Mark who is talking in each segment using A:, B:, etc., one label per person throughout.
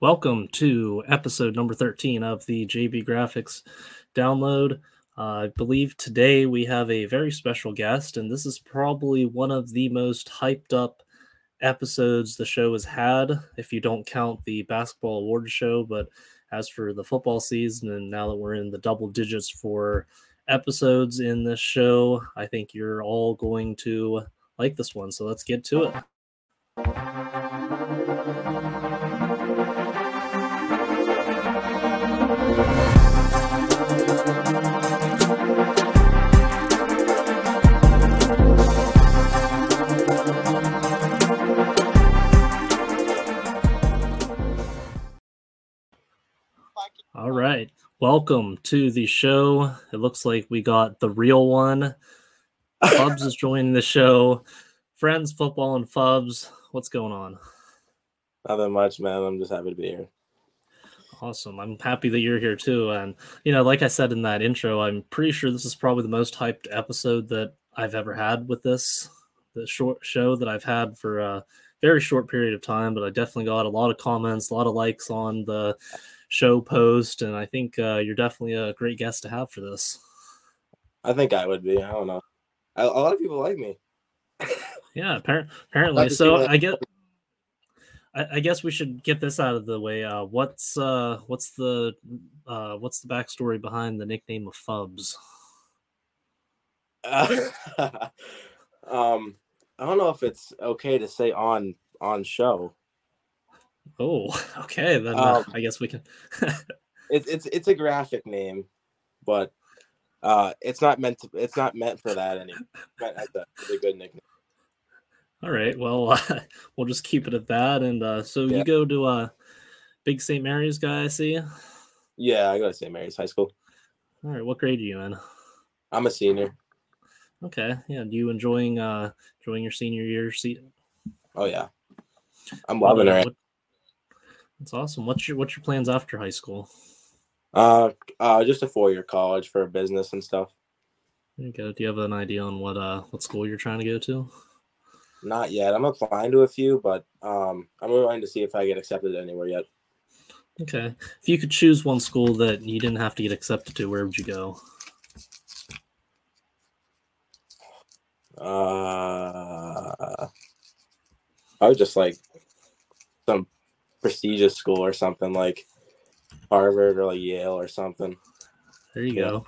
A: Welcome to episode number 13 of the JB Graphics download. Uh, I believe today we have a very special guest, and this is probably one of the most hyped up episodes the show has had, if you don't count the basketball awards show. But as for the football season, and now that we're in the double digits for episodes in this show, I think you're all going to like this one. So let's get to it. Welcome to the show. It looks like we got the real one. Fubz is joining the show. Friends, football, and Fubz. What's going on?
B: Nothing much, man. I'm just happy to be here.
A: Awesome. I'm happy that you're here too. And, you know, like I said in that intro, I'm pretty sure this is probably the most hyped episode that I've ever had with this, the short show that I've had for a very short period of time. But I definitely got a lot of comments, a lot of likes on the show post. And I think uh, you're definitely a great guest to have for this.
B: I think I would be. I don't know. A, a lot of people like me.
A: yeah, appar- apparently. So I get. I, guess we should get this out of the way. Uh, what's uh, what's the uh, what's the backstory behind the nickname of Fubz?
B: Uh, um, I don't know if it's okay to say on on show.
A: Oh, okay. Then uh, um, I guess we can.
B: it's it's it's a graphic name, but uh, it's not meant to. It's not meant for that anymore. A, a good nickname.
A: All right. Well, uh, we'll just keep it at that. And uh, so yeah. you go to uh, Big St. Mary's guy, I see.
B: Yeah, I go to St. Mary's High School.
A: All right. What grade are you in?
B: I'm a senior.
A: Okay. Yeah. Do you enjoying uh enjoying your senior year? See.
B: Oh yeah, I'm loving it. What,
A: that's awesome. What's your what's your plans after high school?
B: Uh, uh, just a four year college for business and stuff.
A: There you go. Do you have an idea on what uh what school you're trying to go to?
B: Not yet. I'm applying to a few, but um, I'm willing to see if I get accepted anywhere yet.
A: Okay. If you could choose one school that you didn't have to get accepted to, where would you go?
B: Uh, I would just like some prestigious school or something like Harvard or like Yale or something.
A: There you yeah. go.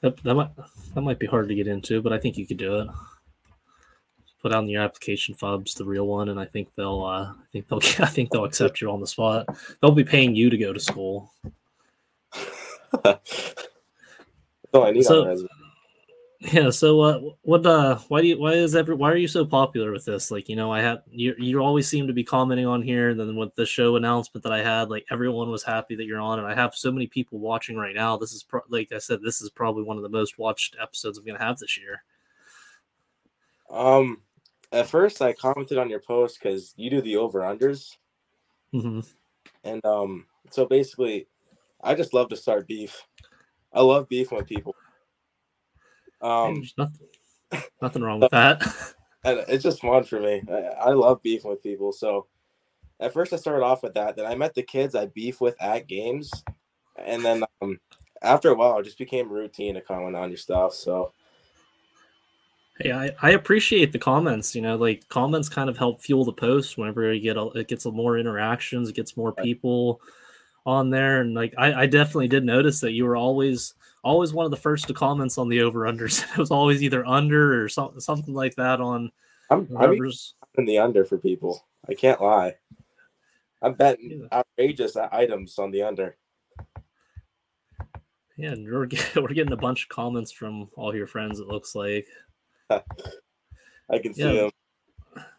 A: That, that might that might be hard to get into, but I think you could do it put on your application fubz the real one and i think they'll uh, i think they'll i think they'll accept you on the spot they'll be paying you to go to school
B: oh i need so,
A: yeah so uh, what uh why do you why is every why are you so popular with this like you know i have you you always seem to be commenting on here and then with the show announcement that i had like everyone was happy that you're on and i have so many people watching right now this is pro- like i said this is probably one of the most watched episodes i'm gonna have this year
B: um at first I commented on your post because you do the over unders,
A: mm-hmm.
B: and um, so basically, I just love to start beef. I love beef with people.
A: Um, nothing, nothing wrong with that.
B: and it's just fun for me. I, I love beefing with people. So at first I started off with that. Then I met the kids I beef with at games, and then um, after a while, it just became routine to comment on your stuff. So
A: Hey, I, I appreciate the comments. You know, like comments kind of help fuel the post whenever you get a, it gets a more interactions, it gets more people on there, and like I, I definitely did notice that you were always always one of the first to comments on the over unders. it was always either under or something something like that on.
B: I'm, I'm in the under for people. I can't lie. I'm betting yeah. outrageous items on the under.
A: Yeah, and we're, we're getting a bunch of comments from all your friends. It looks like.
B: I can see yeah. them.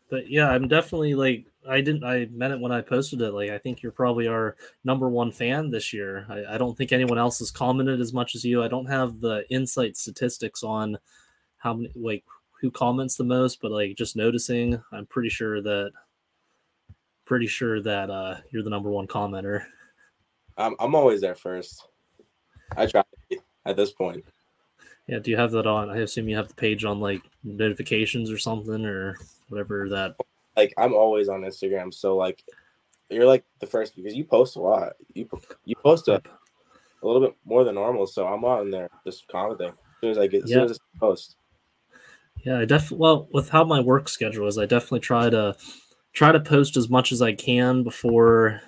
A: But yeah, I'm definitely like I didn't I meant it when I posted it. Like I think you're probably our number one fan this year. I, I don't think anyone else has commented as much as you. I don't have the insight statistics on how many like who comments the most, but like just noticing, I'm pretty sure that pretty sure that uh you're the number one commenter.
B: I'm I'm always there first. I try at this point.
A: Yeah, do you have that on? I assume you have the page on like notifications or something or whatever that.
B: Like I'm always on Instagram, so like you're like the first because you post a lot. You you post a, a little bit more than normal, so I'm on there just commenting as soon as I get as soon as I post.
A: Yeah, I definitely well with how my work schedule is, I definitely try to try to post as much as I can before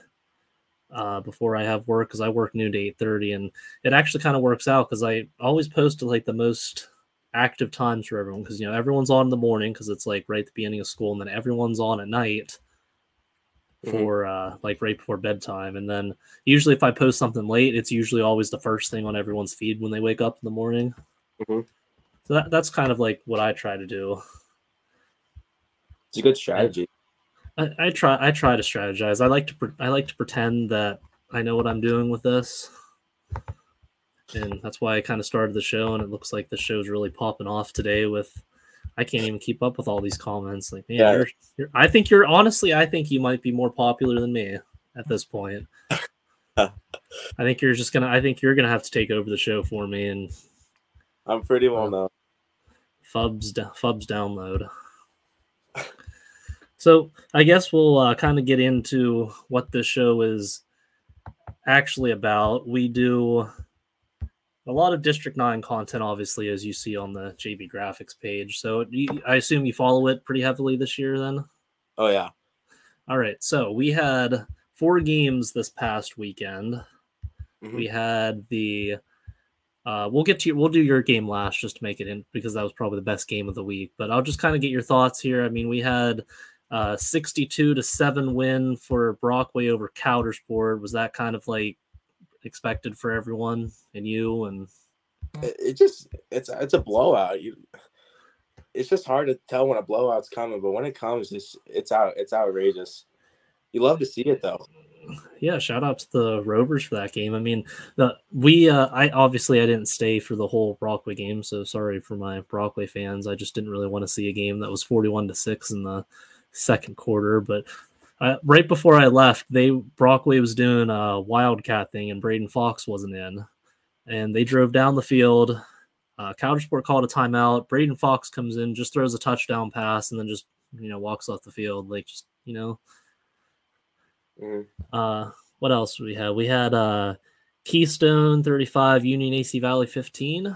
A: uh, before I have work because I work noon to eight thirty, and it actually kind of works out because I always post to like the most active times for everyone because you know everyone's on in the morning because it's like right at the beginning of school, and then everyone's on at night mm-hmm. for mm-hmm. uh, like right before bedtime, and then usually if I post something late, it's usually always the first thing on everyone's feed when they wake up in the morning. Mm-hmm. So that, that's kind of like what I try to do.
B: It's a good strategy.
A: I, I try I try to strategize. I like to pre- I like to pretend that I know what I'm doing with this, and that's why I kind of started the show. And it looks like the show's really popping off today. With I can't even keep up with all these comments. Like, man, yeah. you're, you're, I think you're honestly, I think you might be more popular than me at this point. I think you're just gonna. I think you're gonna have to take over the show for me, and
B: I'm pretty well uh, known.
A: Fubz, Fubz download. So I guess we'll uh, kind of get into what this show is actually about. We do a lot of District 9 content, obviously, as you see on the JB Graphics page. So I assume you follow it pretty heavily this year then?
B: Oh, yeah.
A: All right. So we had four games this past weekend. Mm-hmm. We had the. Uh, we'll get to you, we'll do your game last just to make it in because that was probably the best game of the week. But I'll just kind of get your thoughts here. I mean, we had uh, 62 to 7 win for Brockway over Coudersport. Was that kind of like expected for everyone and you and
B: it just it's it's a blowout. You it's just hard to tell when a blowout's coming, but when it comes, it's it's out it's outrageous. You love to see it though.
A: Yeah, shout out to the Rovers for that game. I mean, the we uh I obviously I didn't stay for the whole Brockway game, so sorry for my Brockway fans. I just didn't really want to see a game that was 41 to 6 in the second quarter. But uh, right before I left, they Brockway was doing a wildcat thing, and Braden Fox wasn't in, and they drove down the field. Uh, Coudersport called a timeout. Braden Fox comes in, just throws a touchdown pass, and then just you know walks off the field, like just you know. Mm. Uh, what else we had? We had uh, Keystone 35, Union AC Valley 15.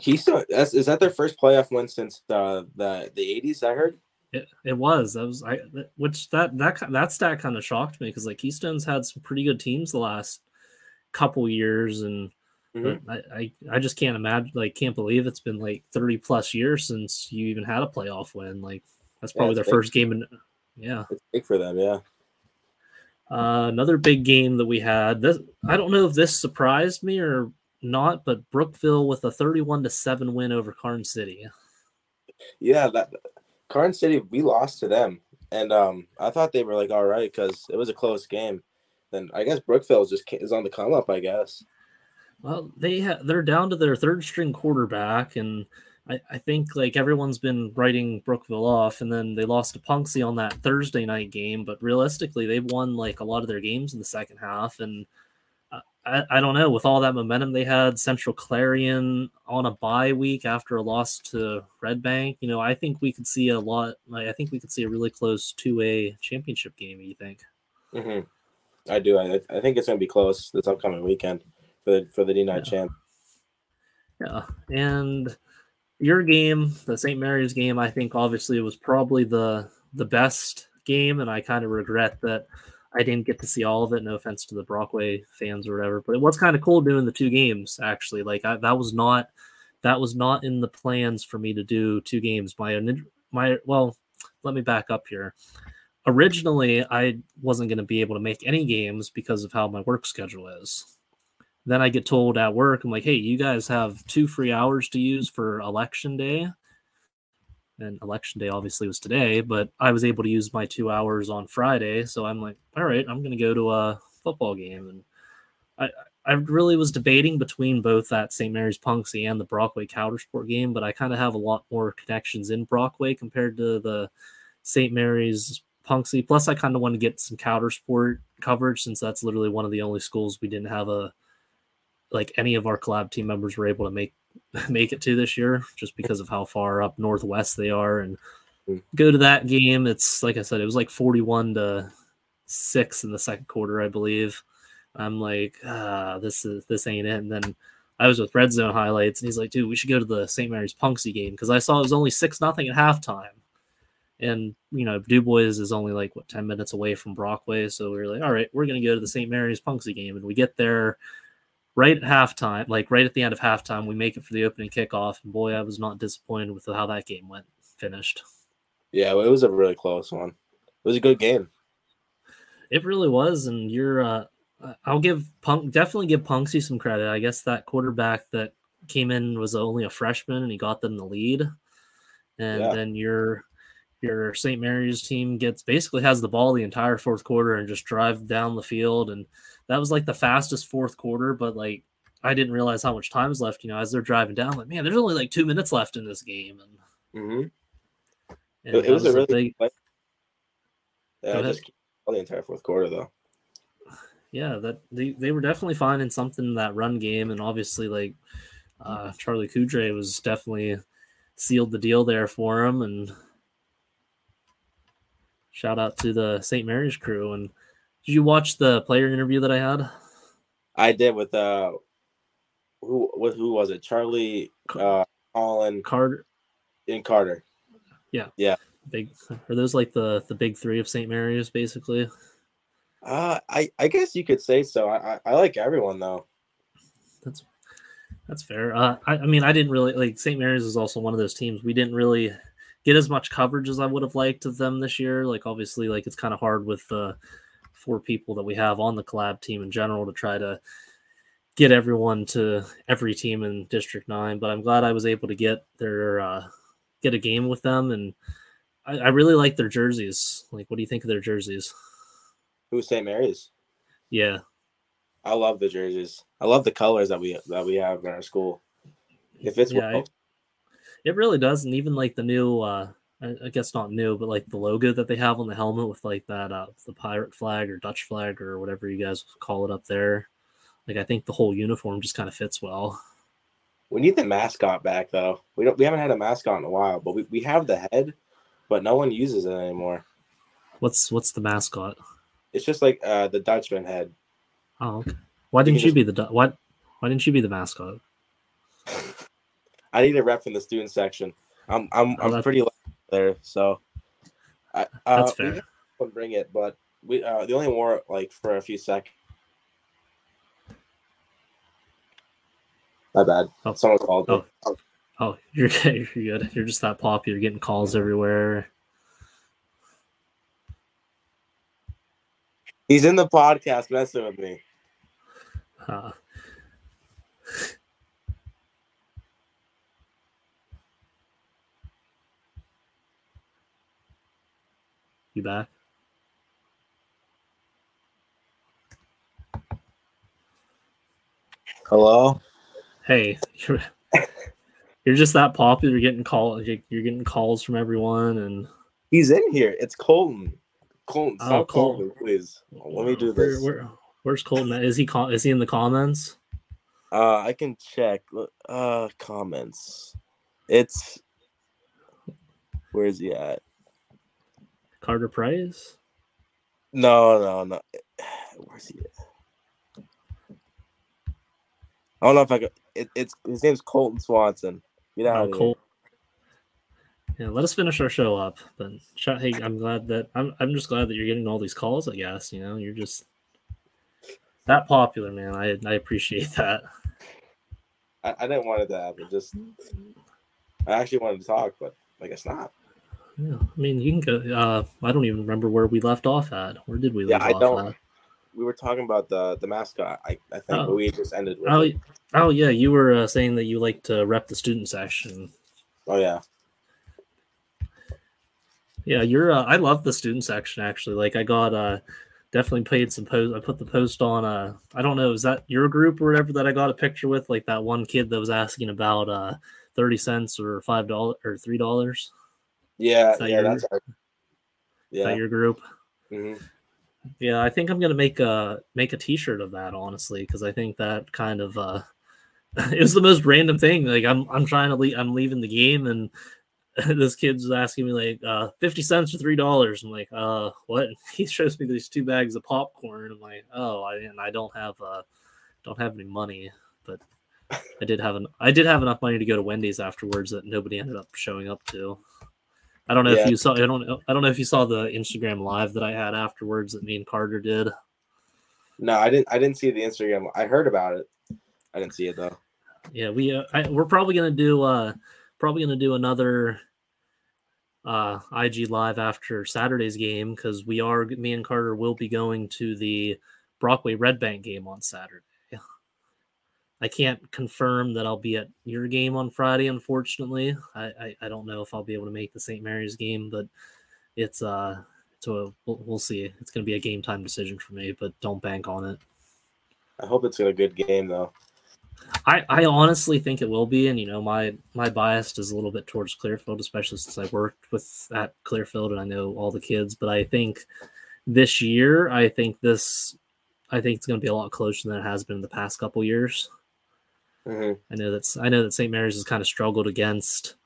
B: Keystone is that their first playoff win since the the the eighties? I heard.
A: It, it was that was I which that that that stat kind of shocked me because like Keystone's had some pretty good teams the last couple years and mm-hmm. I, I I just can't imagine like can't believe it's been like thirty plus years since you even had a playoff win like that's probably yeah, their big. first game in yeah
B: it's big for them yeah.
A: Uh, another big game that we had. This I don't know if this surprised me or not, but Brookville with a 31 to 7 win over Karn City.
B: Yeah, that Karn City, we lost to them. And um, I thought they were like all right because it was a close game. Then I guess Brookville just is on the come up, I guess.
A: Well, they ha- they're down to their third string quarterback, and I, I think like everyone's been writing Brookville off, and then they lost to Punxsy on that Thursday night game. But realistically, they've won like a lot of their games in the second half, and I, I don't know. With all that momentum they had, Central Clarion on a bye week after a loss to Red Bank, you know, I think we could see a lot. Like, I think we could see a really close two A championship game. You think?
B: Mm-hmm. I do. I, I think it's going to be close this upcoming weekend for the for the D nine yeah. champ.
A: Yeah, and your game, the St. Mary's game, I think obviously was probably the the best game, and I kind of regret that I didn't get to see all of it. No offense to the Brockway fans or whatever, but it was kind of cool doing the two games actually. Like I, that was not that was not in the plans for me to do two games. My my well, let me back up here. Originally, I wasn't going to be able to make any games because of how my work schedule is. Then I get told at work, I'm like, hey, you guys have two free hours to use for election day and election day obviously was today, but I was able to use my two hours on Friday. So I'm like, all right, I'm going to go to a football game. And I, I really was debating between both that St. Mary's Punxsy and the Brockway Coudersport game, but I kind of have a lot more connections in Brockway compared to the St. Mary's Punxsy. Plus, I kind of want to get some Coudersport coverage since that's literally one of the only schools we didn't have a like any of our collab team members were able to make make it to this year just because of how far up northwest they are and
B: Mm.
A: go to that game. It's like I said, it was like 41 to six in the second quarter, I believe. I'm like, ah, this is this ain't it. And then I was with Red Zone highlights, and he's like, dude, we should go to the St. Mary's Punxsy game because I saw it was only six nothing at halftime. And you know, Dubois is only like what 10 minutes away from Brockway. So we were like, all right, we're gonna go to the St. Mary's Punxsy game. And we get there right at halftime, like right at the end of halftime, we make it for the opening kickoff. And boy, I was not disappointed with how that game went finished.
B: Yeah, it was a really close one. It was a good game.
A: It really was, and you're. Uh, I'll give Punk definitely give Punxsy some credit. I guess that quarterback that came in was only a freshman, and he got them the lead. And
B: Yeah.
A: then your your St. Mary's team gets basically has the ball the entire fourth quarter and just drive down the field, and that was like the fastest fourth quarter. But like I didn't realize how much time was left. You know, as they're driving down, like man, there's only like two minutes left in this game, and,
B: hmm
A: and
B: It,
A: that
B: was a really
A: big,
B: yeah, just all the entire fourth quarter though.
A: yeah, that they, they were definitely finding something in that run game, and obviously like uh, Charlie Kudre was definitely sealed the deal there for him, and shout out to the St. Mary's crew. And did you watch the player interview that I had?
B: I did with uh, who with who was it? Charlie, uh, Colin,
A: Carter,
B: and Carter. Yeah, yeah.
A: Big are those like the the big three of St. Mary's basically?
B: Uh, I I guess you could say so. I I, I like everyone though.
A: That's that's fair. Uh, I, I mean, I didn't really like St. Mary's is also one of those teams we didn't really get as much coverage as I would have liked of them this year. Like, obviously, like it's kind of hard with the four people that we have on the collab team in general to try to get everyone to every team in District Nine. But I'm glad I was able to get their uh, get a game with them, and I, I really like their jerseys. Like, what do you think of their jerseys?
B: Who's St. Mary's?
A: Yeah,
B: I love the jerseys. I love the colors that we that we have in our school. If it's
A: Yeah,
B: well,
A: It really does, and even like the new, uh, I, I guess not new, but like the logo that they have on the helmet with like that, uh, the pirate flag or Dutch flag or whatever you guys call it up there. Like I think the whole uniform just kind of fits well.
B: we need the mascot back though. We don't we haven't had a mascot in a while, but we, we have the head, but no one uses it anymore.
A: What's what's the mascot?
B: It's just like uh the Dutchman head.
A: Oh, okay. Why didn't you
B: just-
A: be the Du- what? Why didn't you be the mascot?
B: I need a rep from the student section. I'm I'm
A: Oh,
B: I'm pretty there, so I uh,
A: That's fair.
B: to bring it, but we uh, they only wore it like for a few seconds. My bad.
A: Oh.
B: Someone called me.
A: Oh. Oh, you're you're good. You're just that popular, getting calls everywhere.
B: He's in the podcast messing with me.
A: Uh, you back?
B: Hello.
A: Hey, you're you're just that popular. You're getting call. You're getting calls from everyone, and
B: He's in here. It's Colton. Colton,
A: Oh, Colton.
B: me, please. Let me do
A: Where-
B: this.
A: where- where's Colton? at? Is he co- is he in the comments?
B: Uh, I can check. Uh, comments. It's where is he at?
A: Carter Price?
B: No, no, no. Where's he at? I don't know if I could. It, it's his name's Colton Swanson. Get out
A: Oh,
B: of.
A: Col- Yeah, let us finish our show up. But hey, I'm glad that I'm. I'm just glad that you're getting all these calls. I guess you know you're just that popular, man. I I appreciate that.
B: I, I didn't want it to happen. Just I actually wanted to talk, but I guess not.
A: Yeah, I mean you can go. Uh, I don't even remember where we left off at. Where did we leave
B: Yeah, I
A: off
B: don't.
A: at?
B: We were talking about the the mascot. I, I think
A: Oh.
B: we just ended with.
A: Oh,
B: it.
A: oh yeah, you were uh, saying that you like to rep the student section.
B: oh yeah.
A: Yeah, you're. Uh, I love the student section actually. Like I got uh definitely paid some post. I put the post on. Uh, I don't know. Is that your group or whatever that I got a picture with? Like that one kid that was asking about uh thirty cents or five dollars or three dollars.
B: Yeah,
A: Is that
B: yeah,
A: your-
B: that's our, yeah.
A: that your group?
B: mhm.
A: Yeah, I think I'm gonna make a make a T-shirt of that honestly because I think that kind of uh it was the most random thing. Like I'm I'm trying to leave I'm leaving the game and this kid's asking me like uh, 50 cents or three dollars i'm like uh what he shows me these two bags of popcorn i'm like oh i and i don't have uh don't have any money but i did have an i did have enough money to go to wendy's afterwards that nobody ended up showing up to i don't know
B: Yeah.
A: if you saw i don't know i don't know if you saw the instagram live that i had afterwards that me and carter did
B: No, I didn't. I didn't see the Instagram. I heard about it. I didn't see it though.
A: yeah we uh, I, we're probably gonna do uh probably gonna do another uh ig live after saturday's game because we are me and carter will be going to the brockway red bank game on saturday i can't confirm that i'll be at your game on friday unfortunately i i, I don't know if i'll be able to make the st mary's game but it's uh so we'll, we'll see it's gonna be a game time decision for me but don't bank on it
B: I hope it's a good game though.
A: I, I honestly think it will be, and you know, my my bias is a little bit towards Clearfield, especially since I worked with at Clearfield and I know all the kids. But I think this year, I think this, I think it's going to be a lot closer than it has been in the past couple years.
B: Hmm
A: I know that's I know that St. Mary's has kind of struggled against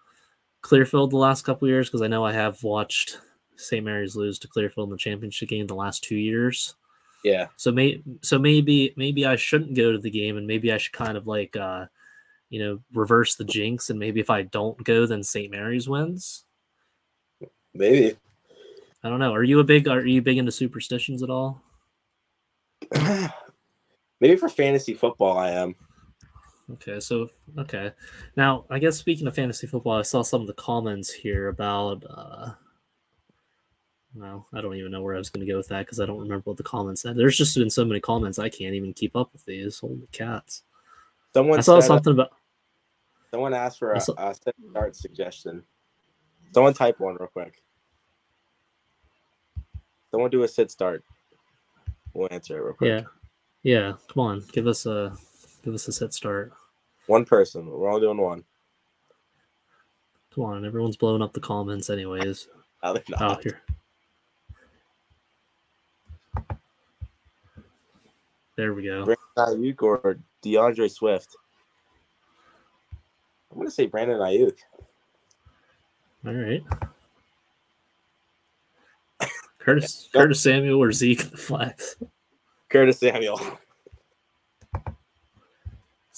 A: Clearfield the last couple years because I know I have watched St. Mary's lose to Clearfield in the championship game the last two years.
B: Yeah,
A: So may so maybe maybe I shouldn't go to the game and maybe I should kind of like uh you know reverse the jinx and maybe if I don't go then St. Mary's wins.
B: maybe.
A: I don't know. Are you a big are you big into superstitions at all?
B: maybe for fantasy football, I am.
A: Okay, so okay. Now, I guess speaking of fantasy football, I saw some of the comments here about uh well, I don't even know where I was going to go with that because I don't remember what the comments said. There's just been so many comments I can't even keep up with these. Holy cats!
B: Someone
A: I saw
B: said-
A: something about
B: Someone asked for a,
A: saw-
B: a sit start suggestion. Someone type one real quick. Someone do a sit start. We'll answer it real quick.
A: Yeah. Yeah. Come on. Give us a give us a set start.
B: One person. We're all doing one.
A: Come on. Everyone's blowing up the comments anyways.
B: No, they're not.
A: here. There we go.
B: Brandon Aiyuk or D'Andre Swift. I'm gonna say Brandon Aiyuk.
A: All right. Curtis Curtis Samuel or Zeke the flex.
B: Curtis Samuel.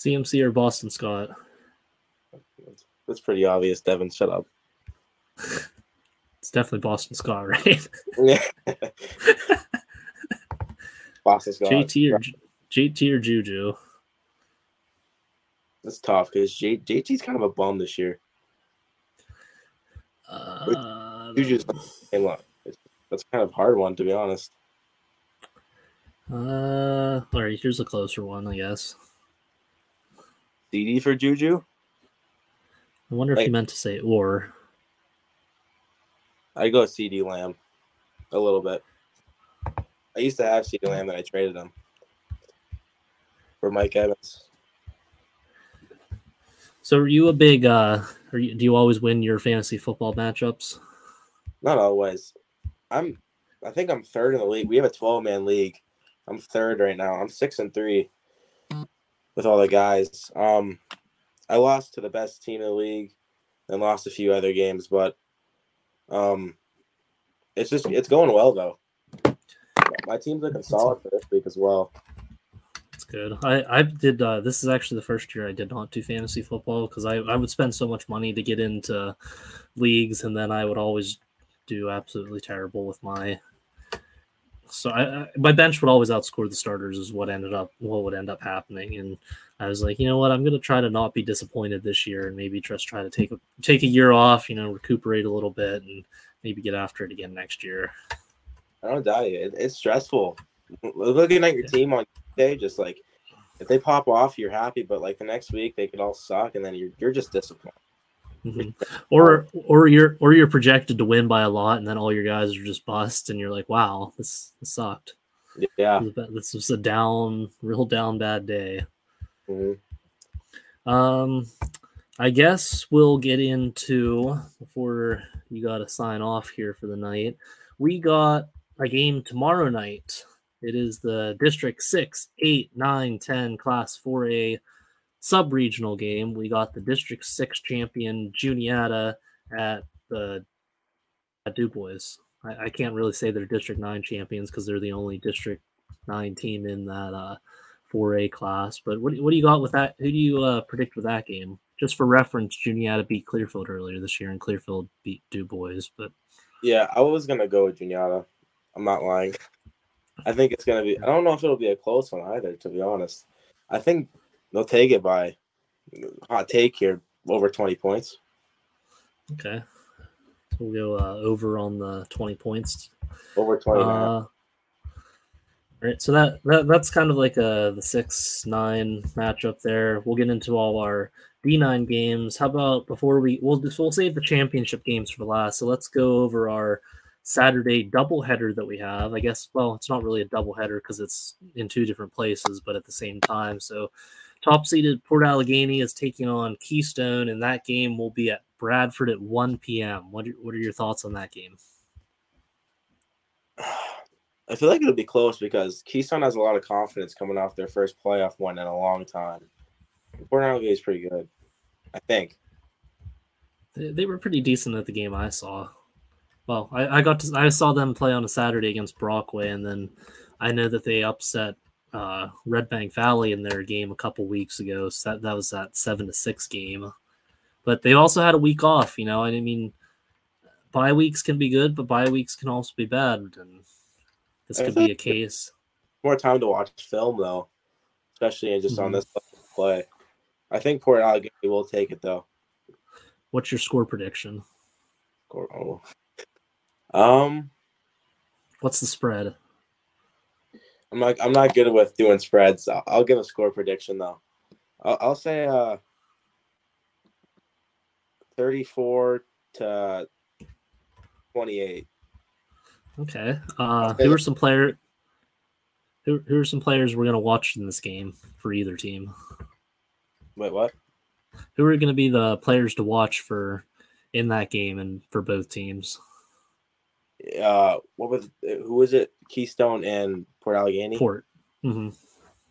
A: CMC or Boston Scott.
B: That's, pretty obvious. Devin, shut up.
A: It's definitely Boston Scott, right?
B: Yeah. Boston Scott.
A: JT or JT or Juju.
B: That's tough because J, JT's kind of a bum this year.
A: Uh,
B: Juju's look, that's kind of a hard one to be honest.
A: uh, all right. Here's a closer one, I guess.
B: CD for Juju.
A: I wonder if
B: Like-
A: he meant to say or.
B: I go CeeDee Lamb a little bit. I used to have CeeDee Lamb, then I traded him for Mike Evans.
A: So are you a big uh are you, do you always win your fantasy football matchups?
B: Not always. I'm. I think I'm third in the league. We have a 12 man league. I'm third right now. I'm six and three with all the guys. Um, I lost to the best team in the league and lost a few other games, but um, it's just it's going well though. My team's looking solid for this week as well.
A: That's good. I I did uh this is actually the first year I did not do fantasy football because I I would spend so much money to get into leagues and then I would always do absolutely terrible with my so I, I my bench would always outscore the starters is what ended up what would end up happening and I was like you know what I'm gonna try to not be disappointed this year and maybe just try to take a take a year off you know recuperate a little bit and maybe get after it again next year.
B: I don't doubt you. It, it's stressful. Looking at your team on day, just like if they pop off, you're happy, but like the next week they could all suck, and then you're you're just disappointed.
A: Mhm. Or or you're or you're projected to win by a lot, and then all your guys are just bust, and you're like, "Wow, this, this sucked.
B: Yeah.
A: This was a- This was a down, real down bad day."
B: Mhm.
A: Um, I guess we'll get into before you got to sign off here for the night. We got a game tomorrow night. It is the District 6, 8, 9, 10 Class 4A sub regional game. We got the District 6 champion Juniata at the at Du Bois. I, I can't really say they're District Nine champions because they're the only District Nine team in that uh, 4A class. But what, what do you got with that? Who do you uh, predict with that game? Just for reference, Juniata beat Clearfield earlier this year, and Clearfield beat Du Bois. But
B: yeah, I was gonna go with Juniata. I'm not lying. I think it's gonna be. I don't know if it'll be a close one either. To be honest, I think they'll take it by hot take here over 20 points.
A: Okay, so we'll go uh, over on the 20 points.
B: Over 20.
A: Uh, right, so that, that that's kind of like a the six nine matchup there. We'll get into all our D nine games. How about before we we'll just we'll save the championship games for the last. So let's go over our Saturday doubleheader that we have. I guess well, it's not really a doubleheader because it's in two different places, but at the same time. So top seeded Port Allegany is taking on Keystone, and that game will be at Bradford at 1 p.m. What are, what are your thoughts on that game?
B: I feel like it'll be close because Keystone has a lot of confidence coming off their first playoff win in a long time. Port Allegany is pretty good, I think.
A: They, they were pretty decent at the game I saw. Well, I, I got to I saw them play on a Saturday against Brockway, and then I know that they upset uh, Red Bank Valley in their game a couple weeks ago. So that, that was that seven to six game. But they also had a week off. You know, I mean, bye weeks can be good, but bye weeks can also be bad, and this could be a case.
B: More time to watch film though, especially just
A: Mhm.
B: on this play. I think Port Allegany will take it though.
A: What's your score prediction?
B: Oh. Um,
A: What's the spread?
B: I'm not. I'm not good with doing spreads. I'll, I'll give a score prediction though. I'll, I'll say uh, 34 to 28.
A: Okay. Uh, who are some player? Who, who are some players we're gonna watch in this game for either team?
B: Wait, what?
A: Who are going to be the players to watch for in that game and for both teams?
B: Uh, what was who was it? Keystone and Port Allegany.
A: Port. Mm-hmm.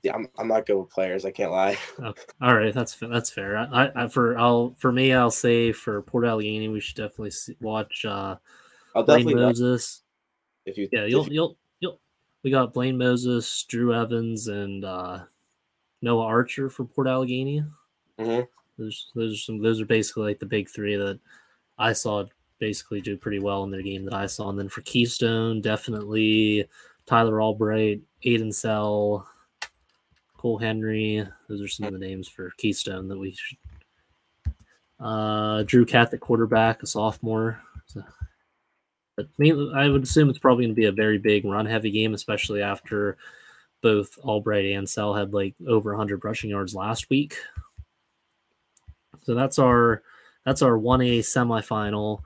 B: Yeah, I'm, I'm not good with players. I can't lie.
A: All right, that's that's fair. I, I for I'll for me, I'll say for Port Allegany, we should definitely see, watch uh,
B: I'll
A: Blaine
B: definitely know
A: Moses.
B: if you.
A: Yeah, you'll
B: you-
A: you'll you'll. We got Blaine Moses, Drew Evans, and uh, Noah Archer for Port Allegany.
B: Mm-hmm.
A: Those those are some those are basically like the big three that I saw basically do pretty well in their game that I saw. And then for Keystone, definitely Tyler Albright, Aiden Sell, Cole Henry. Those are some of the names for Keystone that we should. Uh, Drew Cat, the quarterback, a sophomore. So- but mainly, I would assume it's probably going to be a very big run heavy game, especially after both Albright and Sell had like over 100 rushing yards last week. So that's our that's our 1A semifinal.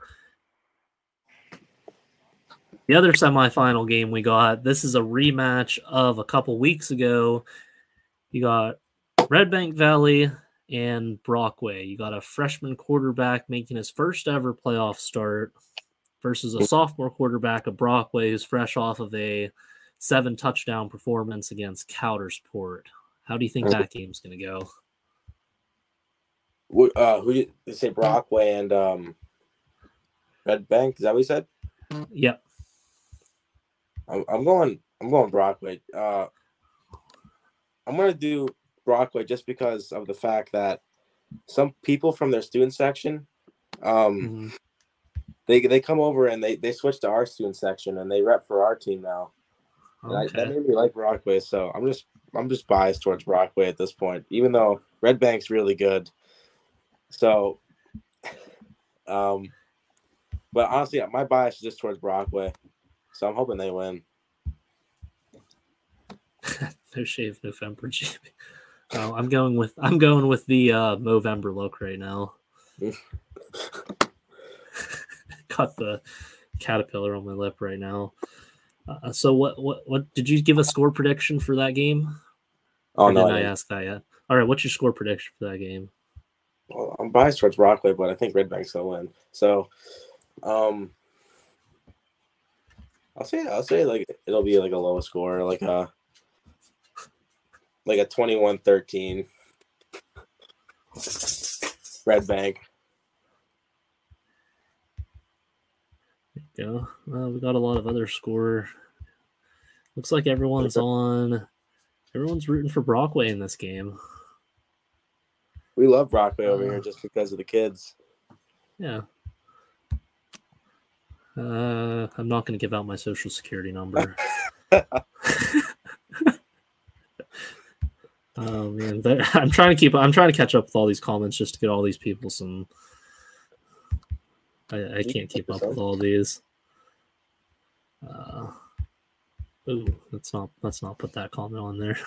A: The other semifinal game we got, this is a rematch of a couple weeks ago. You got Red Bank Valley and Brockway. You got a freshman quarterback making his first ever playoff start versus a sophomore quarterback of Brockway who's fresh off of a seven touchdown performance against Coudersport. How do you think that game's going to go?
B: Uh, who did you say? Brockway and um, Red Bank. Is that what you said?
A: Yep.
B: I'm, I'm going. I'm going Brockway. Uh, I'm gonna do Brockway just because of the fact that some people from their student section, um,
A: Mhm.
B: they they come over and they they switch to our student section and they rep for our team now. And I, that made me like Brockway, so I'm just I'm just biased towards Brockway at this point, even though Red Bank's really good. So, um, but honestly, my bias is just towards Brockway, so I'm hoping they win.
A: no shave November, Jimmy. Oh, I'm going with I'm going with the uh Movember look right now. Got the caterpillar on my lip right now. Uh, so what what what did you give a score prediction for that game?
B: Oh
A: Or
B: no, I
A: I
B: didn't.
A: ask that yet? All right, what's your score prediction for that game?
B: Well, I'm biased towards Brockway, but I think Red Bank's gonna win. So, um, I'll say I'll say like it'll be like a low score, like a like a 21-13. Red Bank.
A: Go. uh, we got a lot of other score. Looks like everyone's on. Everyone's rooting for Brockway in this game.
B: We love Brockway over uh, here just because of the kids.
A: Yeah. Uh, I'm not going to give out my social security number. oh man, I'm trying to keep. I'm trying to catch up with all these comments just to get all these people some. I, I can't keep up with all these. Uh, ooh, let's not let's not put that comment on there.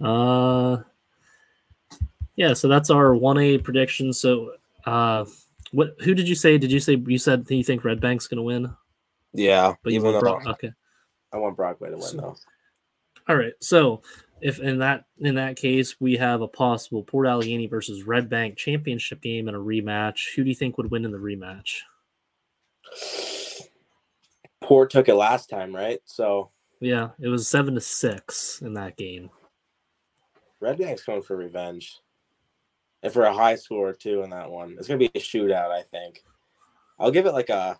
A: Uh, yeah. So that's our one A prediction. So, uh, what? Who did you say? Did you say you said you think Red Bank's going to win?
B: Yeah,
A: but you want Brock, okay.
B: I want Brockway to win so, though.
A: All right, so if in that in that case we have a possible Port Allegany versus Red Bank championship game and a rematch, who do you think would win in the rematch?
B: Port took it last time, right? So
A: yeah, it was seven to six in that game.
B: Red Bank's going for revenge and for a high score too in that one. It's gonna be a shootout, I think. I'll give it like a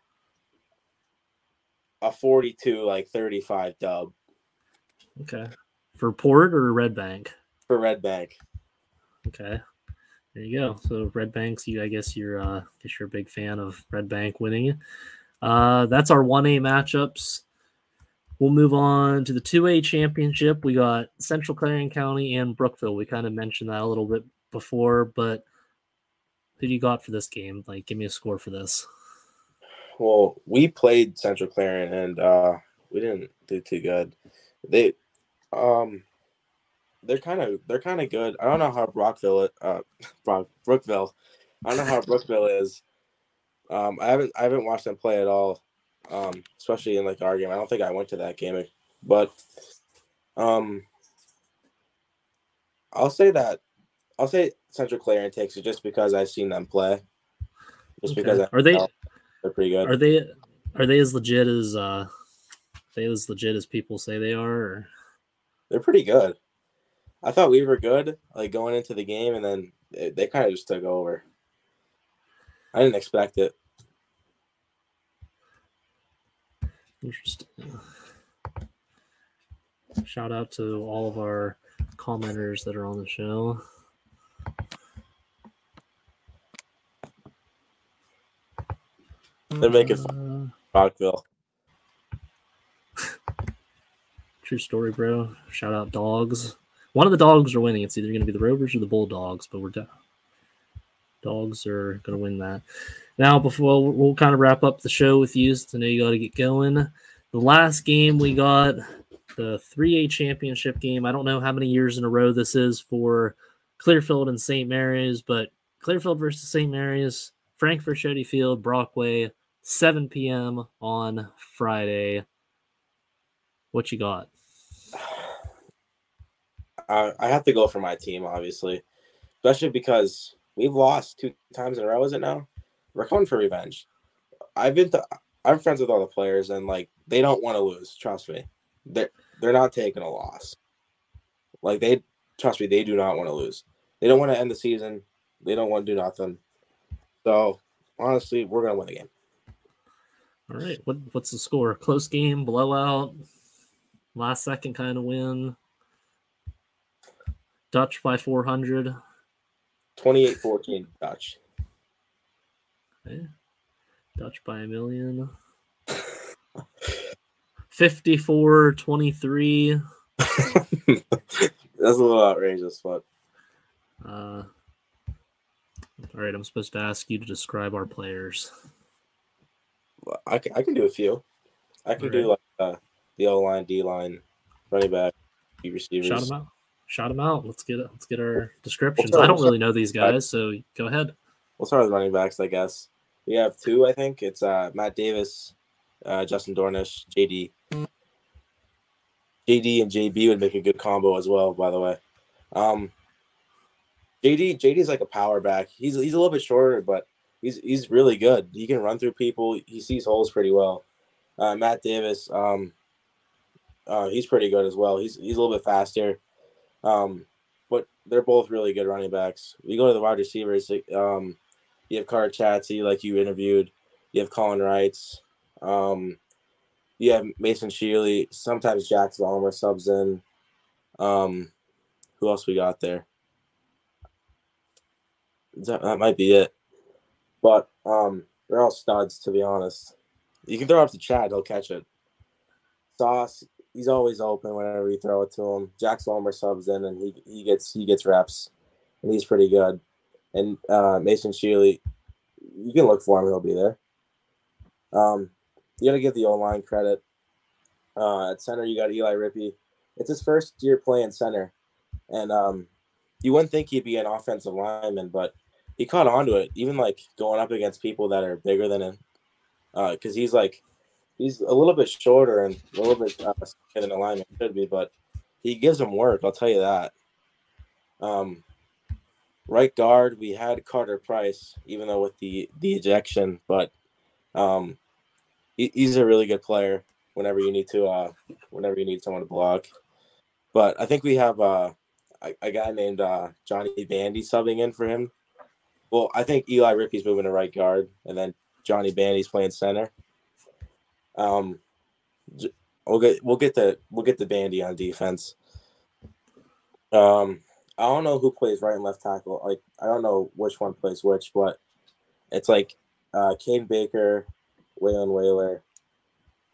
B: a 42 like 35 dub.
A: Okay. For Port or Red Bank?
B: For Red Bank.
A: Okay. There you go. So Red Banks, you I guess you're uh I guess you're a big fan of Red Bank winning. Uh that's our 1A matchups. We'll move on to the 2A championship. We got Central Clarion County and Brookville. We kind of mentioned that a little bit before, but who do you got for this game? Like, give me a score for this.
B: Well, we played Central Clarion and uh, we didn't do too good. They, um, they're kind of they're kind of good. I don't know how Brockville, uh, Brock, Brookville, I don't know how Brookville is. Um, I haven't I haven't watched them play at all, um, especially in like our game. I don't think I went to that game, but um, I'll say that I'll say Central Clarion takes it just because I've seen them play. Just okay. because I
A: are they
B: they're pretty good.
A: Are they are they as legit as uh they as legit as people say they are? Or?
B: They're pretty good. I thought we were good, like going into the game, and then they, they kind of just took over. I didn't expect it.
A: Interesting. Shout out to all of our commenters that are on the show.
B: They're making uh, Rockville.
A: True story, bro. Shout out dogs. One of the dogs are winning. It's either going to be the Rovers or the Bulldogs, but we're done. Dogs are going to win that. Now, before we'll, kind of wrap up the show with you, so I know you got to get going. The last game we got the 3A championship game. I don't know how many years in a row this is for Clearfield and St. Mary's, but Clearfield versus St. Mary's, Frank Varischetti Field, Brockway, 7 p.m. on Friday. What you got?
B: I, I have to go for my team, obviously, especially because we've lost two times in a row. Is it now? We're coming for revenge. I've been to, I'm friends with all the players, and like they don't want to lose. Trust me, they're they're not taking a loss. Like they trust me, they do not want to lose. They don't want to end the season. They don't want to do nothing. So honestly, we're gonna win the game.
A: All right. What what's the score? Close game, blowout, last second kind of win. Dutch by 400.
B: 28 14 Dutch.
A: Okay. Dutch by a million. 54 23.
B: That's a little outrageous, but.
A: Uh, all right, I'm supposed to ask you to describe our players.
B: I can, I can do a few. I can right. do like uh, the O line, D line, running back,
A: receivers. Shout them out. Shout them out. Let's get it. let's get our descriptions. We'll I don't really know these guys, so go ahead.
B: We'll start with running backs, I guess. We have two, I think. It's uh, Matt Davis, uh, Justin Dornish, JD. JD and JB would make a good combo as well, by the way. Um, JD JD is like a power back. He's he's a little bit shorter, but he's he's really good. He can run through people. He sees holes pretty well. Uh, Matt Davis, um, uh, he's pretty good as well. He's he's a little bit faster, um, but they're both really good running backs. We go to the wide receivers. Um, you have Carter Chatsey, like you interviewed. You have Colin Wrights. Um, you have Mason Sheely. Sometimes Jax Vollmer subs in. Um, who else we got there? That, that might be it. But um, they're all studs, to be honest. You can throw it up to Chad; he'll catch it. Sauce, he's always open whenever you throw it to him. Jax Vollmer subs in, and he he gets he gets reps, and he's pretty good. And uh, Mason Shealy, you can look for him; he'll be there. Um, you got to give the O line credit. Uh, at center, you got Eli Rippey. It's his first year playing center, and um, you wouldn't think he'd be an offensive lineman, but he caught on to it. Even like going up against people that are bigger than him, because uh, he's like he's a little bit shorter and a little bit uh, than a lineman could be, but he gives him work. I'll tell you that. Um, right guard, we had Carter Price, even though with the the ejection, but um, he, he's a really good player. Whenever you need to, uh, whenever you need someone to block, but I think we have uh, a, a guy named uh, Johnny Bandy subbing in for him. Well, I think Eli Rippey's moving to right guard, and then Johnny Bandy's playing center. Um, we'll get we'll get the we'll get the Bandy on defense. Um, I don't know who plays right and left tackle. Like I don't know which one plays which, but it's like uh Kane Baker, Waylon Whaler,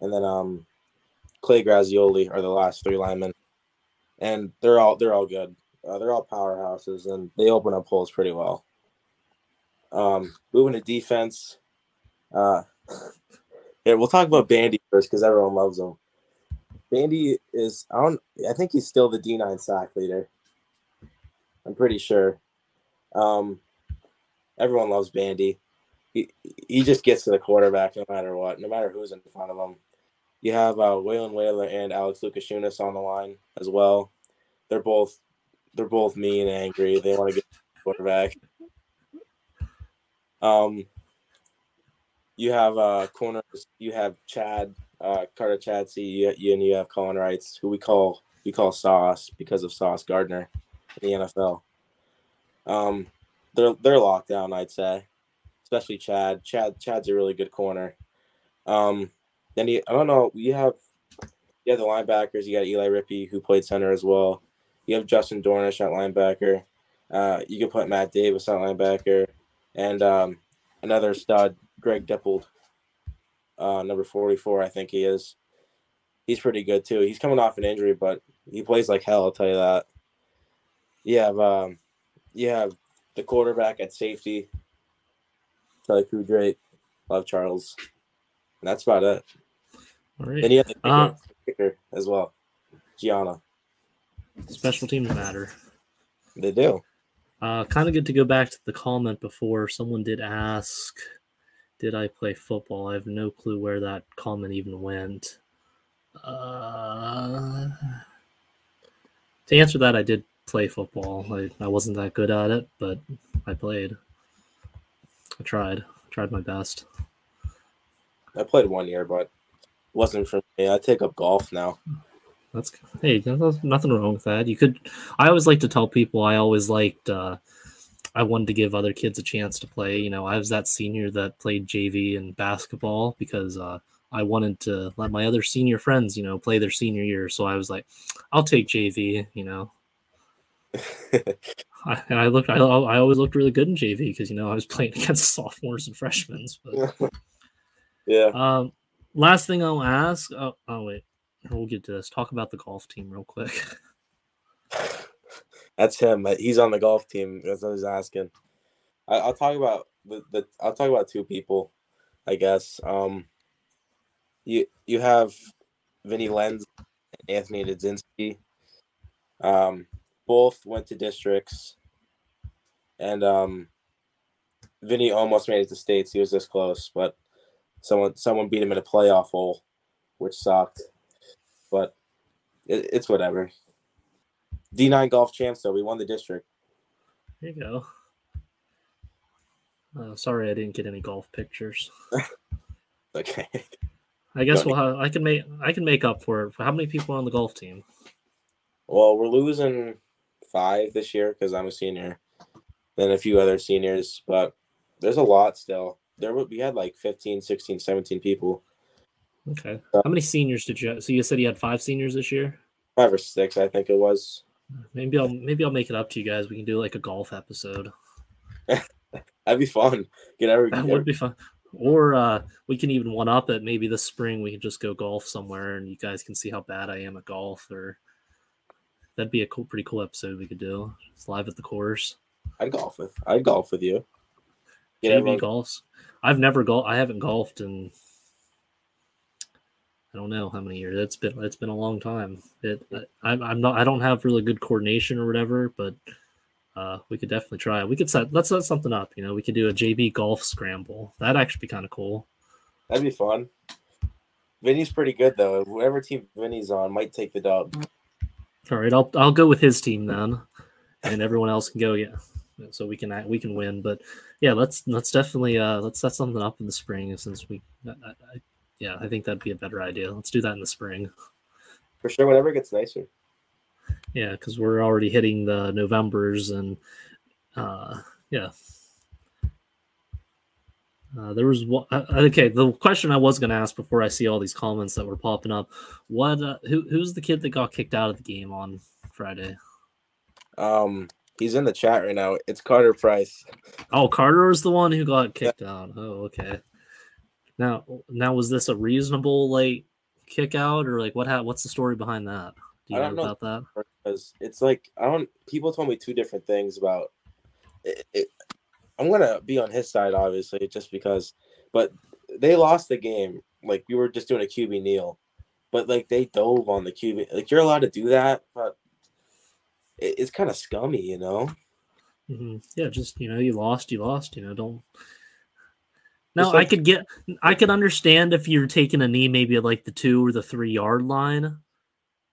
B: and then um Clay Grazioli are the last three linemen, and they're all they're all good. Uh, they're all powerhouses, and they open up holes pretty well. Um, moving to defense, uh, yeah, we'll talk about Bandy first because everyone loves him. Bandy is I don't I think he's still the D nine sack leader. I'm pretty sure. Um, everyone loves Bandy. He he just gets to the quarterback no matter what, no matter who's in front of him. You have uh, Waylon Whaler and Alex Lukashunas on the line as well. They're both they're both mean and angry. They want to get the quarterback. Um, you have uh corners. You have Chad uh, Carter Chadsey. You, you and you have Colin Wrights, who we call we call Sauce because of Sauce Gardner in the NFL. Um, they're they're locked down, I'd say, especially Chad. Chad Chad's a really good corner. Um, then you, I don't know. You have you have the linebackers. You got Eli Rippey, who played center as well. You have Justin Dornish at linebacker. Uh, you can put Matt Davis at linebacker, and um, another stud, Greg Dippold, uh, number 44, I think he is. He's pretty good too. He's coming off an injury, but he plays like hell. I'll tell you that. You have um, you have the quarterback at safety, Charlie Kudrate, love Charles, and that's about it. All right. And you have the kicker, uh, kicker as well, Gianna.
A: Special teams matter.
B: They do.
A: Uh, kind of good to go back to the comment before. Someone did ask, "Did I play football?" I have no clue where that comment even went. Uh, to answer that, I did play football. I, I wasn't that good at it, but I played. I tried. I tried my best.
B: I played one year, but wasn't for me. I take up golf now.
A: That's hey, there's nothing wrong with that. You could. I always like to tell people. I always liked. Uh, I wanted to give other kids a chance to play. You know, I was that senior that played JV and basketball because uh, I wanted to let my other senior friends, you know, play their senior year. So I was like, I'll take JV. You know. I, and I looked. I, I always looked really good in JV because you know I was playing against sophomores and freshmen. But
B: yeah.
A: Um, last thing I'll ask. Oh, oh wait we'll get to this. Talk about the golf team real quick.
B: That's him. He's on the golf team. That's what I was asking. I, will talk about the, the. I'll talk about two people, I guess. Um, you you have Vinny Lenz and Anthony Dzinski. Um, both went to districts, and um, Vinny almost made it to states. He was this close, but someone someone beat him in a playoff hole, which sucked but it, it's whatever. D9 golf champs, though. We won the district.
A: There you go. Uh, sorry, I didn't get any golf pictures.
B: okay.
A: I guess we'll have, I can make I can make up for it. How many people on the golf team?
B: Well, we're losing five this year because I'm a senior, then a few other seniors, but there's a lot still. There we had like 15, 16, 17 people
A: Okay. How many seniors did you? So you said you had five seniors this year.
B: Five or six, I think it was.
A: Maybe I'll maybe I'll make it up to you guys. We can do like a golf episode.
B: That'd be fun. Get every.
A: That would be fun. Or uh, we can even one up it. Maybe this spring we can just go golf somewhere, and you guys can see how bad I am at golf. Or that'd be a cool, pretty cool episode we could do. It's live at the course.
B: I'd golf with. I'd golf with you. Everyone-
A: golfs. I've never golf. I haven't golfed in. I don't know how many years. It's been it's been a long time. It I, I'm I'm not I don't have really good coordination or whatever, but uh, we could definitely try it. We could set let's set something up. You know, we could do a JB golf scramble. That'd actually be kind of cool.
B: That'd be fun. Vinny's pretty good though. Whatever team Vinny's on might take the dub.
A: All right, I'll I'll go with his team then, and everyone else can go. Yeah, so we can we can win. But yeah, let's let's definitely uh let's set something up in the spring since we. I, I, yeah, I think that'd be a better idea. Let's do that in the spring.
B: For sure, whenever it gets nicer.
A: Yeah, because we're already hitting the Novembers and uh yeah. Uh, there was one. Uh, okay, the question I was going to ask before I see all these comments that were popping up: What? Uh, who? Who's the kid that got kicked out of the game on Friday?
B: Um, he's in the chat right now. It's Carter Price.
A: Oh, Carter was the one who got kicked out. Oh, okay. Now, now was this a reasonable like kick out or like what? Ha- what's the story behind that? Do you
B: I don't know.
A: about that?
B: because it's like I don't. People told me two different things about it. it I'm gonna be on his side, obviously, just because. But they lost the game. Like we were just doing a QB kneel, but like they dove on the QB. Like you're allowed to do that, but it, it's kind of scummy, you know.
A: hmm Yeah, just you know, you lost, you lost. You know, don't. Now
B: It's
A: I could get, I could understand if you're taking a knee, maybe at like the two or the three yard line,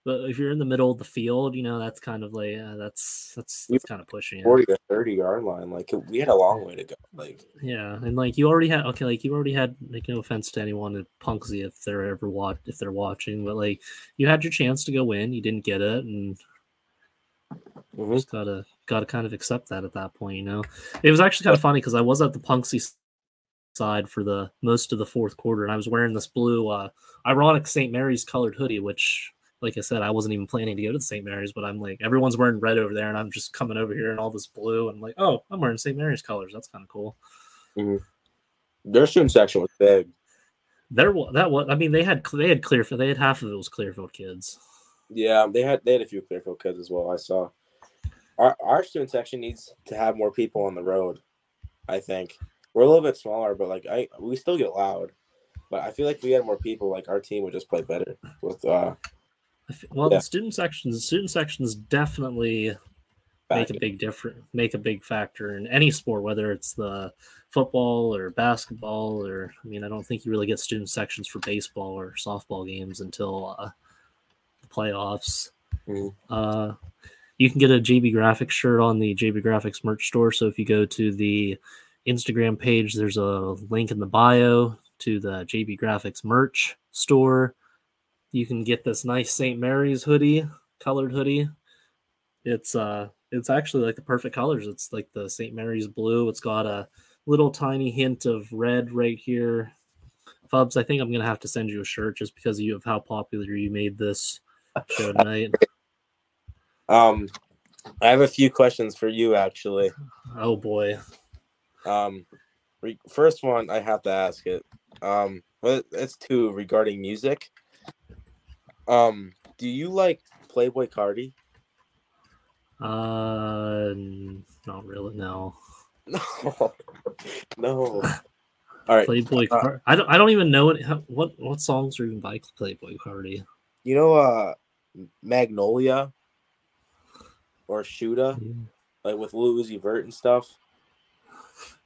A: but if you're in the middle of the field, you know, that's kind of like uh, that's that's
B: We-
A: that's kind of pushing it.
B: Forty to thirty yard line. Like we had a long way to go. Like
A: Yeah, and like you already had okay, like you already had like no offense to anyone at Punxsy if they're ever watch if they're watching, but like you had your chance to go in, you didn't get it, and
B: mhm.
A: just gotta gotta kind of accept that at that point, you know. It was actually kind of funny because I was at the Punxsy s- side for the most of the fourth quarter, and I was wearing this blue, uh, ironic St. Mary's colored hoodie, which, like I said, I wasn't even planning to go to the St. Mary's, but I'm like everyone's wearing red over there, and I'm just coming over here in all this blue, and I'm like, oh, I'm wearing St. Mary's colors. That's kind of cool.
B: their student section was big.
A: There, that was. I mean, they had they had Clearfield. They had half of it was Clearfield kids.
B: Yeah, they had they had a few Clearfield kids as well. I saw. Our our student section needs to have more people on the road. I think we're a little bit smaller, but like I we still get loud. But I feel like if we had more people, like our team would just play better with uh
A: Well,
B: Yeah.
A: the student sections, student sections definitely make
B: back.
A: a big difference, make a big factor in any sport, whether it's the football or basketball or. I mean, I don't think you really get student sections for baseball or softball games until uh, the playoffs.
B: Mhm.
A: Uh, you can get a JB Graphics shirt on the JB Graphics merch store. So if you go to the Instagram page, there's a link in the bio to the JB Graphics merch store. You can get this nice St. Mary's hoodie, colored hoodie. It's uh it's actually like the perfect colors. It's like the St. Mary's blue. It's got a little tiny hint of red right here. Fubz, I think I'm gonna have to send you a shirt just because of you of how popular you made this show tonight.
B: Um I have a few questions for you actually.
A: Oh boy.
B: Um re- first one I have to ask it. Um well it's two regarding music. Um do you like Playboi Carti?
A: Uh not really, no.
B: No. no. All right.
A: Playboy
B: uh,
A: Car- I don't I don't even know how, what what songs are even by Playboi Carti.
B: You know uh Magnolia or Shooter, like with Lil Uzi Vert and stuff.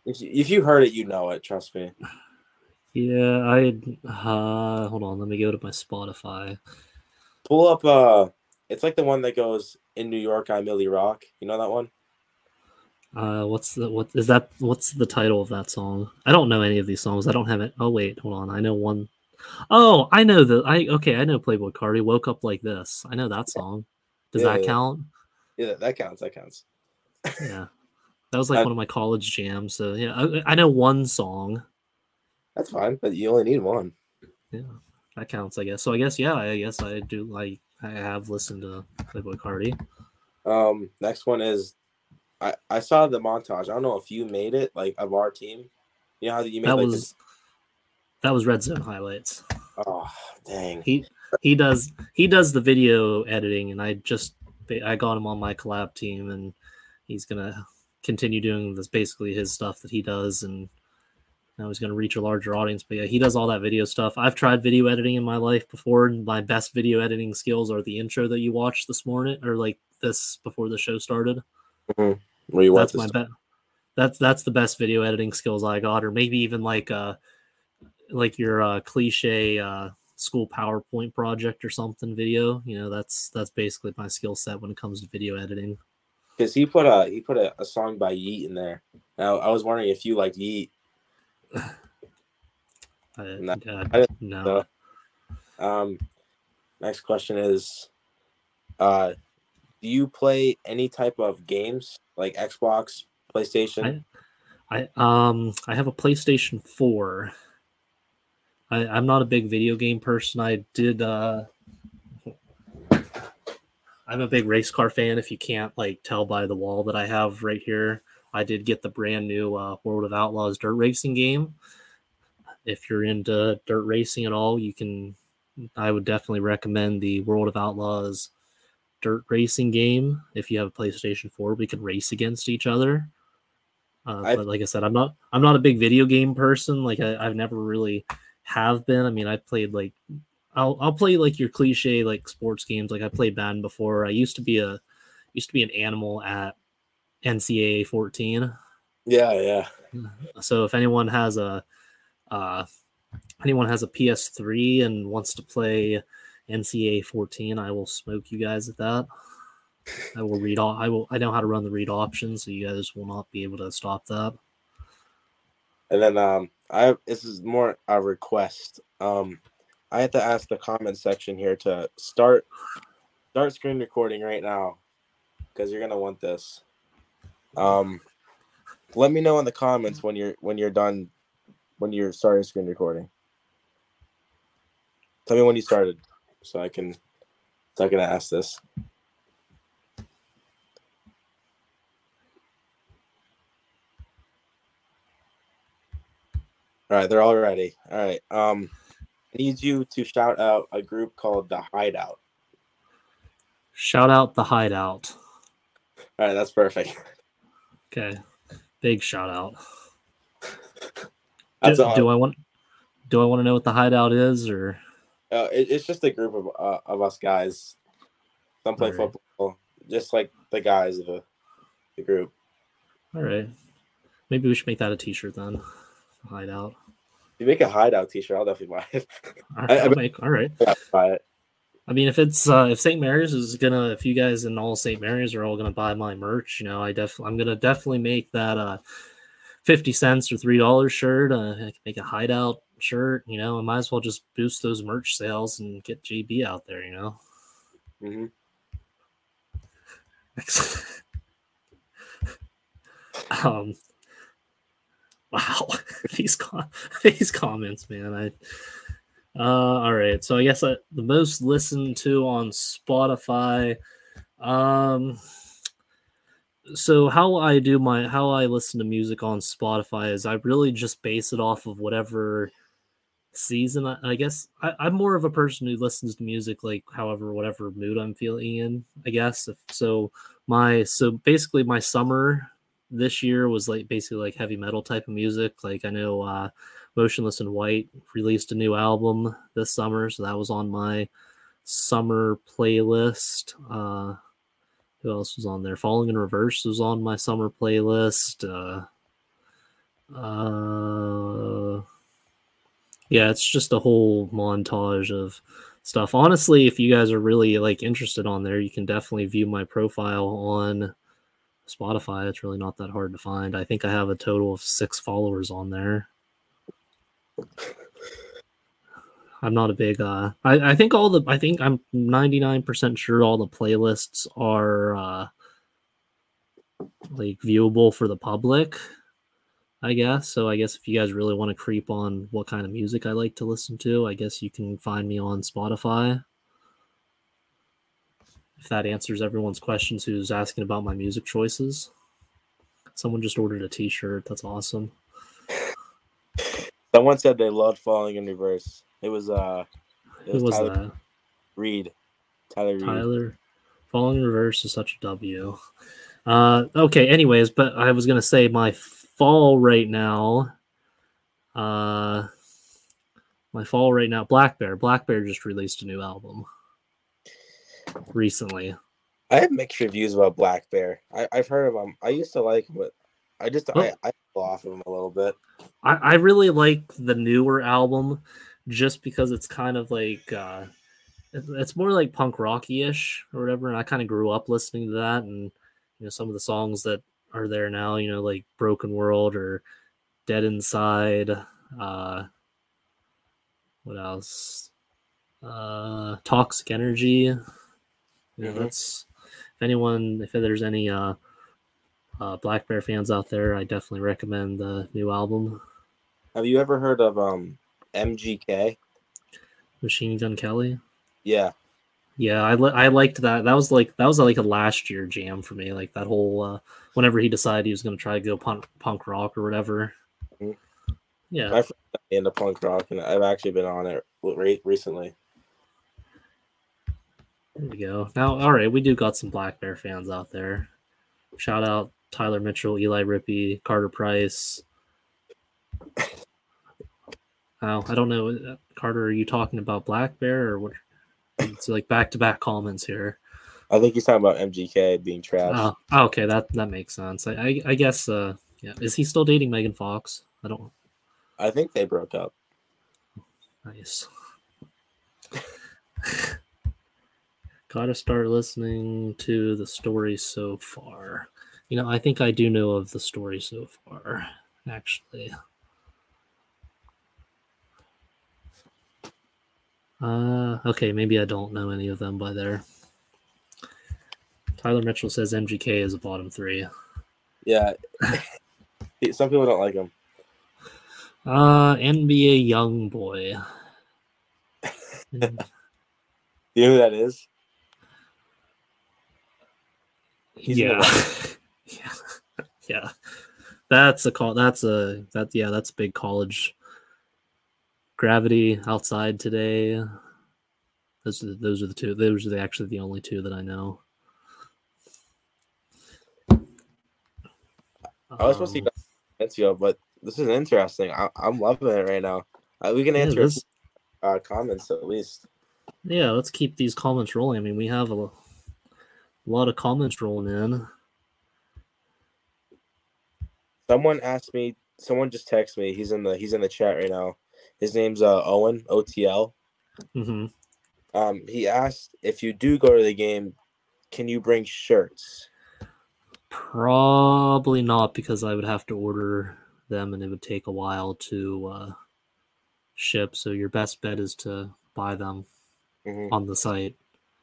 B: If you, if you heard it, you know it. Trust me.
A: Yeah, I uh hold on, let me go to my Spotify.
B: Pull up. Uh, it's like the one that goes in New York. I'm Millie Rock. You know that one?
A: Uh, what's the what is that? What's the title of that song? I don't know any of these songs. I don't have it. Oh wait, hold on. I know one. Oh, I know the. I okay. I know Playboi Carti. Woke up like this. I know that song. Does
B: Yeah,
A: that
B: yeah.
A: count?
B: Yeah, that, that counts. That counts.
A: Yeah, that was like
B: I-
A: one of my college jams. So yeah, I, I know one song.
B: That's fine, but you only need one.
A: Yeah, that counts, I guess. So I guess yeah, I guess I do like I have listened to Playboi Carti.
B: Um, next one is I I saw the montage. I don't know if you made it like of our team. You know how you made
A: That
B: like
A: was that was Red Zone highlights.
B: oh dang.
A: He he does he does the video editing, and I just I got him on my collab team, and he's gonna continue doing this basically his stuff that he does, and now he's gonna reach a larger audience. But yeah, he does all that video stuff. I've tried video editing in my life before, and my best video editing skills are the intro that you watched this morning, or like this before the show started.
B: Where you
A: that's my bet. That's that's the best video editing skills I got, or maybe even like uh like your uh, cliche uh, school PowerPoint project or something video. You know, that's that's basically my skill set when it comes to video editing.
B: Because he put a he put a, a song by Yeat in there. Now I was wondering if you liked Yeat.
A: I,
B: No, I didn't
A: no,
B: Um, next question is, uh, do you play any type of games like Xbox, PlayStation?
A: I um I have a PlayStation Four. I, I'm not a big video game person. I did uh I'm a big race car fan if you can't like tell by the wall that I have right here. I did get the brand new uh, World of Outlaws dirt racing game. If you're into dirt racing at all, you can I would definitely recommend the World of Outlaws dirt racing game. If you have a PlayStation 4, we can race against each other. Uh, but like I said, I'm not I'm not a big video game person. Like I, I've never really have been. I mean, I played like I'll I'll play like your cliche like sports games. Like I played Madden before. I used to be a used to be an animal at NCAA 14.
B: Yeah, yeah.
A: So if anyone has a uh, anyone has a PS3 and wants to play NCAA 14, I will smoke you guys at that. I will read all. I will. I know how to run the read options, so you guys will not be able to stop that.
B: And then um, I this is more a request. Um, I have to ask the comment section here to start start screen recording right now because you're gonna want this. Um, let me know in the comments when you're when you're done when you're starting screen recording. Tell me when you started, so I can so I can ask this. All right, they're all ready. All right. Um, need you to shout out a group called the Hideout.
A: Shout out the hideout.
B: All right, that's perfect.
A: Okay, big shout out. Do, do I want? Do I want to know what the hideout is, or
B: Uh, it, it's just a group of uh, of us guys. Some play
A: Alright.
B: football, just like the guys of the the group.
A: all right? Maybe we should make that a T-shirt then. Hideout.
B: You make a Hideout T-shirt, I'll definitely buy it.
A: All
B: I-
A: right,
B: I
A: I'll make, all right.
B: I'll buy it.
A: I mean, if it's uh, if St. Mary's is gonna, if you guys in all St. Mary's are all gonna buy my merch, you know, I def I'm gonna definitely make that uh, fifty cents or three dollars shirt. Uh, I can make a hideout shirt. You know, I might as well just boost those merch sales and get JB out there. You know.
B: Mm-hmm.
A: um. Wow, these com- these comments, man. I. Uh, all right. So I guess I, the most listened to on Spotify. Um. So how I do my how I listen to music on Spotify is I really just base it off of whatever season. I, I guess I, I'm more of a person who listens to music like however whatever mood I'm feeling in. I guess if, so. My so basically my summer this year was like basically like heavy metal type of music. Like I know uh Motionless in White released a new album this summer, so that was on my summer playlist. Uh who else was on there? Falling in Reverse was on my summer playlist. Uh uh yeah, it's just a whole montage of stuff. Honestly, if you guys are really like interested on there, you can definitely view my profile on Spotify. It's really not that hard to find. I think I have a total of six followers on there. I'm not a big uh I, I think all the I think I'm 99% sure all the playlists are uh like viewable for the public. I guess. So I guess if you guys really want to creep on what kind of music I like to listen to, I guess you can find me on Spotify. If that answers everyone's questions who's asking about my music choices. Someone just ordered a t-shirt. That's awesome.
B: Someone said they loved falling in reverse. It was uh it
A: Who was
B: Tyler
A: that?
B: Reed. Tyler Reed.
A: Tyler. Falling in reverse is such a W. Uh, okay, anyways, but I was gonna say my fall right now. Uh, my fall right now. Black Bear. Black Bear just released a new album recently.
B: I have mixed reviews about Black Bear. I, I've heard of him. I used to like him, but I just. I, I fell off of him a little bit.
A: I, I really like the newer album just because it's kind of like uh it's more like punk rocky ish or whatever. And I kind of grew up listening to that and you know some of the songs that are there now, you know, like Broken World or Dead Inside, uh what else? Uh Toxic Energy. You know,
B: Mhm.
A: that's if anyone if there's any uh uh, Black Bear fans out there, I definitely recommend the new album.
B: Have you ever heard of um MGK?
A: Machine Gun Kelly.
B: Yeah.
A: Yeah, I, li- I liked that. That was like that was like a last year jam for me. Like that whole uh, whenever he decided he was going to try to go punk punk rock or whatever.
B: Mhm.
A: Yeah,
B: My friend into punk rock, and I've actually been on it re- recently.
A: There we go. Now, all right, we do got some Black Bear fans out there. Shout out Tyler Mitchell, Eli Rippey, Carter Price. Oh, I don't know, Carter. Are you talking about Black Bear or what? It's like back to back comments here.
B: I think he's talking about MGK being trash.
A: Oh, oh, okay, that that makes sense. I, I, I guess. Uh, yeah, is he still dating Megan Fox? I don't.
B: I think they broke up.
A: Nice. Gotta start listening to the story so far. You know, I think I do know of the story so far. Actually. Uh, okay, maybe I don't know any of them by there. Tyler Mitchell says MGK is a bottom three.
B: Yeah. Some people don't like him.
A: Uh, NBA young boy.
B: You know who that is? He's
A: yeah. yeah. Yeah. That's a call. That's a that. Yeah, that's big college. Gravity outside today. Those are the, those are the two. Those are the, actually the only two that I know.
B: I was supposed to
A: Um,
B: see Valencia, but this is interesting. I, I'm loving it right now. Uh, we can
A: yeah,
B: answer
A: this-
B: uh, comments at least.
A: yeah, let's keep these comments rolling. I mean, we have a, lo- lot of comments rolling in.
B: Someone asked me. Someone just texted me. He's in the he's in the chat right now. His name's uh, Owen OTL.
A: hmm
B: Um, he asked if you do go to the game, can you bring shirts?
A: Probably not because I would have to order them and it would take a while to uh, ship. So your best bet is to buy them
B: Mhm.
A: on the site.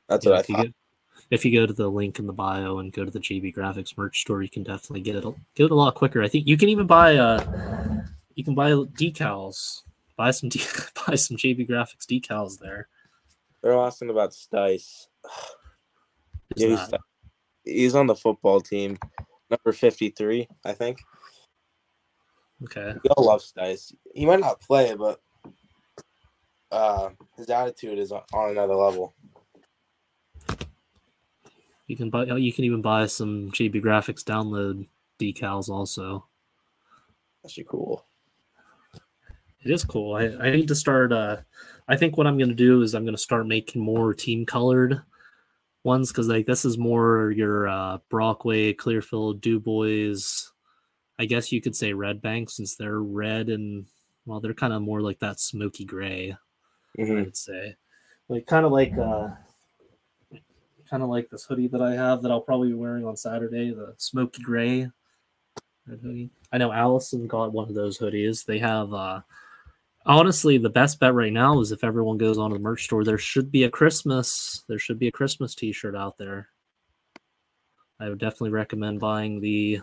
B: That's
A: Yeah,
B: what I thought.
A: go, if you go to the link in the bio and go to the JB Graphics merch store, you can definitely get it a- get it a lot quicker. I think you can even buy uh you can buy decals. Buy some de- buy some JB Graphics decals there.
B: They're asking about Stice. Yeah, he's, he's on the football team, number fifty-three, I think.
A: Okay.
B: We all love Stice. He might not play, but uh, his attitude is on another level.
A: You can buy you can even buy some JB Graphics download decals also.
B: That's cool.
A: It is cool. I, I need to start. Uh, I think what I'm going to do is I'm going to start making more team colored ones because like this is more your uh, Brockway, Clearfield, Dubois. I guess you could say Red Bank since they're red and well, they're kind of more like that smoky gray. I
B: hmm
A: would say, like kind of like uh, kind of like this hoodie that I have that I'll probably be wearing on Saturday, the smoky gray hoodie. I know Allison got one of those hoodies. They have uh honestly the best bet right now is if everyone goes onto the merch store, there should be a Christmas there should be a Christmas t-shirt out there. I would definitely recommend buying the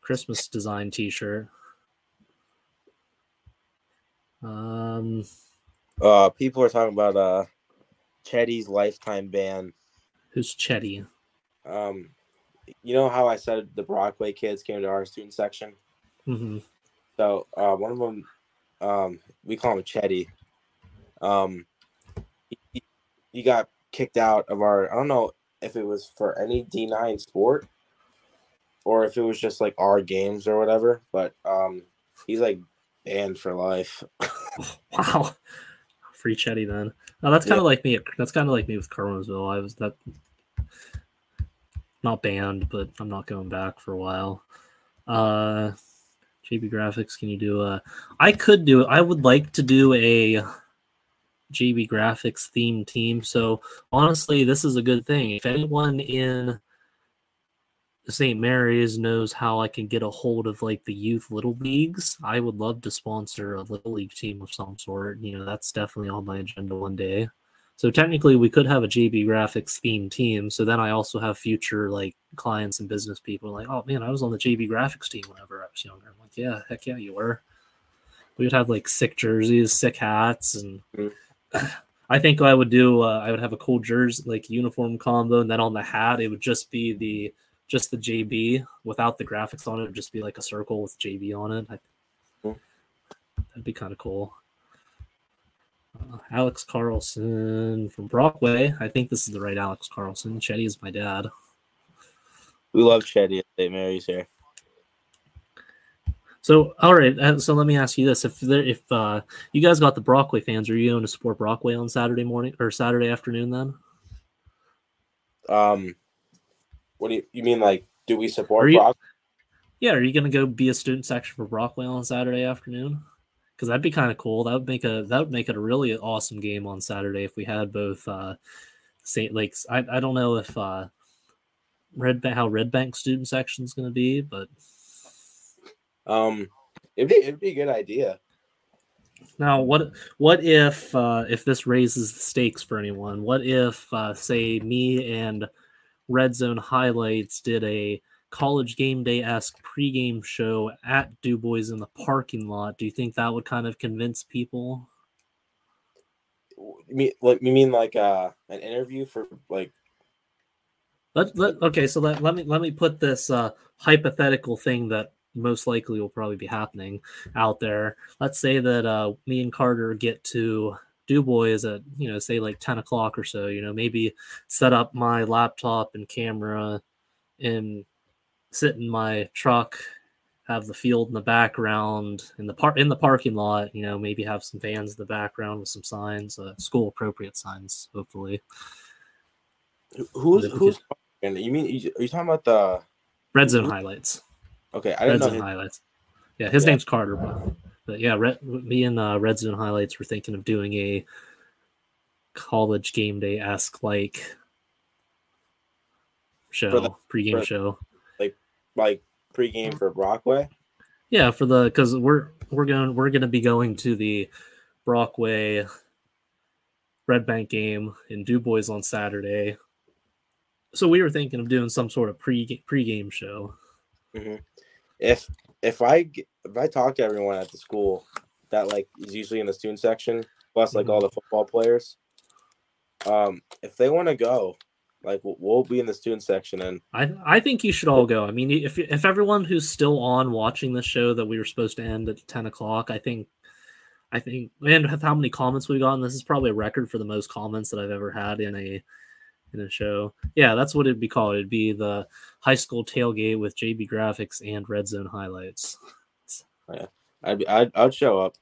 A: Christmas design T-shirt. Um,
B: Uh, people are talking about uh, Chetty's lifetime ban.
A: who's Chetty?
B: Um, you know how I said the Brockway kids came to our student section.
A: hmm
B: So uh, one of them, um, we call him Chetty. Um, he- he, he got kicked out of our. I don't know if it was for any D nine sport, or if it was just like our games or whatever. But um, he's like banned for life.
A: Wow, free Chetty then. Oh, that's kind of like me. That's kind of like me with Curwensville. I was that not banned, but I'm not going back for a while. Uh, JB Graphics, can you do a? I could do. I would like to do a JB Graphics theme team. So honestly, this is a good thing. If anyone in St. Mary's knows how I can get a hold of like the youth little leagues, I would love to sponsor a little league team of some sort. You know, that's definitely on my agenda one day. So technically, we could have a JB Graphics themed team. So then I also have future like clients and business people like, oh man, I was on the JB Graphics team whenever I was younger. I'm like, yeah, heck yeah, you were. We would have like sick jerseys, sick hats, and
B: Mm.
A: I think I would do. Uh, I would have a cool jersey, like uniform combo, and then on the hat it would just be the just the JB without the graphics on it. Just be like a circle with JB on it. I,
B: Cool.
A: that'd be kind of cool. Uh, Alex Carlson from Brockway. I think this is the right Alex Carlson. Chetty is my dad.
B: We love Chetty at St. Mary's here.
A: So, all right. uh, So let me ask you this: If there, if uh, you guys got the Brockway fans, are you going to support Brockway on Saturday morning or Saturday afternoon? Then
B: Um, what do you, you mean? Like, do we support
A: you-
B: Brock?
A: Yeah, are you gonna go be a student section for Brockway on Saturday afternoon? Because that'd be kind of cool. That would make a that would make it a really awesome game on Saturday if we had both uh St. Lakes. I, I don't know if uh Red Bank how Red Bank student section is gonna be, but
B: Um, it'd be it'd be a good idea.
A: now what what if uh if this raises the stakes for anyone? What if uh say me and Red Zone Highlights did a college game day esque pregame show at Du Bois in the parking lot. Do you think that would kind of convince people?
B: You mean like you mean like uh an interview for like
A: Let, let okay, so let, let me let me put this uh, hypothetical thing that most likely will probably be happening out there. Let's say that uh, me and Carter get to Du Bois at you know say like ten o'clock or so. You know maybe set up my laptop and camera and sit in my truck, have the field in the background in the par- in the parking lot. You know maybe have some fans in the background with some signs, uh, school appropriate signs, hopefully.
B: who- who's who's and you mean you- are you talking about the
A: Red zone highlights.
B: okay I
A: Red
B: didn't know
A: Zone
B: his,
A: highlights. Yeah, his
B: Yeah.
A: name's Carter, but, but yeah, Red, me and uh, Red Zone highlights were thinking of doing a college game day esque like show,
B: the-
A: pregame
B: for-
A: show.
B: like like pregame for Brockway.
A: Yeah, for the because we're we're going we're going to be going to the Brockway Red Bank game in Du Bois on Saturday. So we were thinking of doing some sort of pre pregame show.
B: If if I if I talk to everyone at the school that like is usually in the student section, plus like
A: Mhm.
B: all the football players, um, if they want to go, like we'll, we'll be in the student section and
A: I I think you should all go. I mean, if if everyone who's still on watching the show that we were supposed to end at ten o'clock, I think, I think, and with how many comments we got, and this is probably a record for the most comments that I've ever had in a in a show. Yeah, that's what it'd be called. It'd be the high school tailgate with JB graphics and red zone highlights.
B: I'd be, I'd, I'd show up.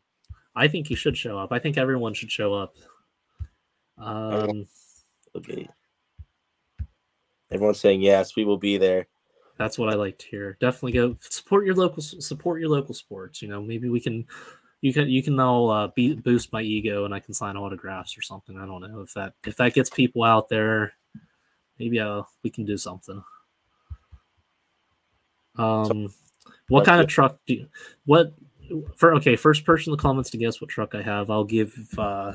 A: I think you should show up. I think everyone should show up. Um,
B: Okay. Everyone's saying yes, we will be there.
A: that's what I like to hear. Definitely go support your local support your local sports. You know, maybe we can you can you can all uh, be, boost my ego and I can sign autographs or something. I don't know if that if that gets people out there. Maybe uh, we can do something. Um, what kind of truck do you, what for? Okay, first person in the comments to guess what truck I have, I'll give uh,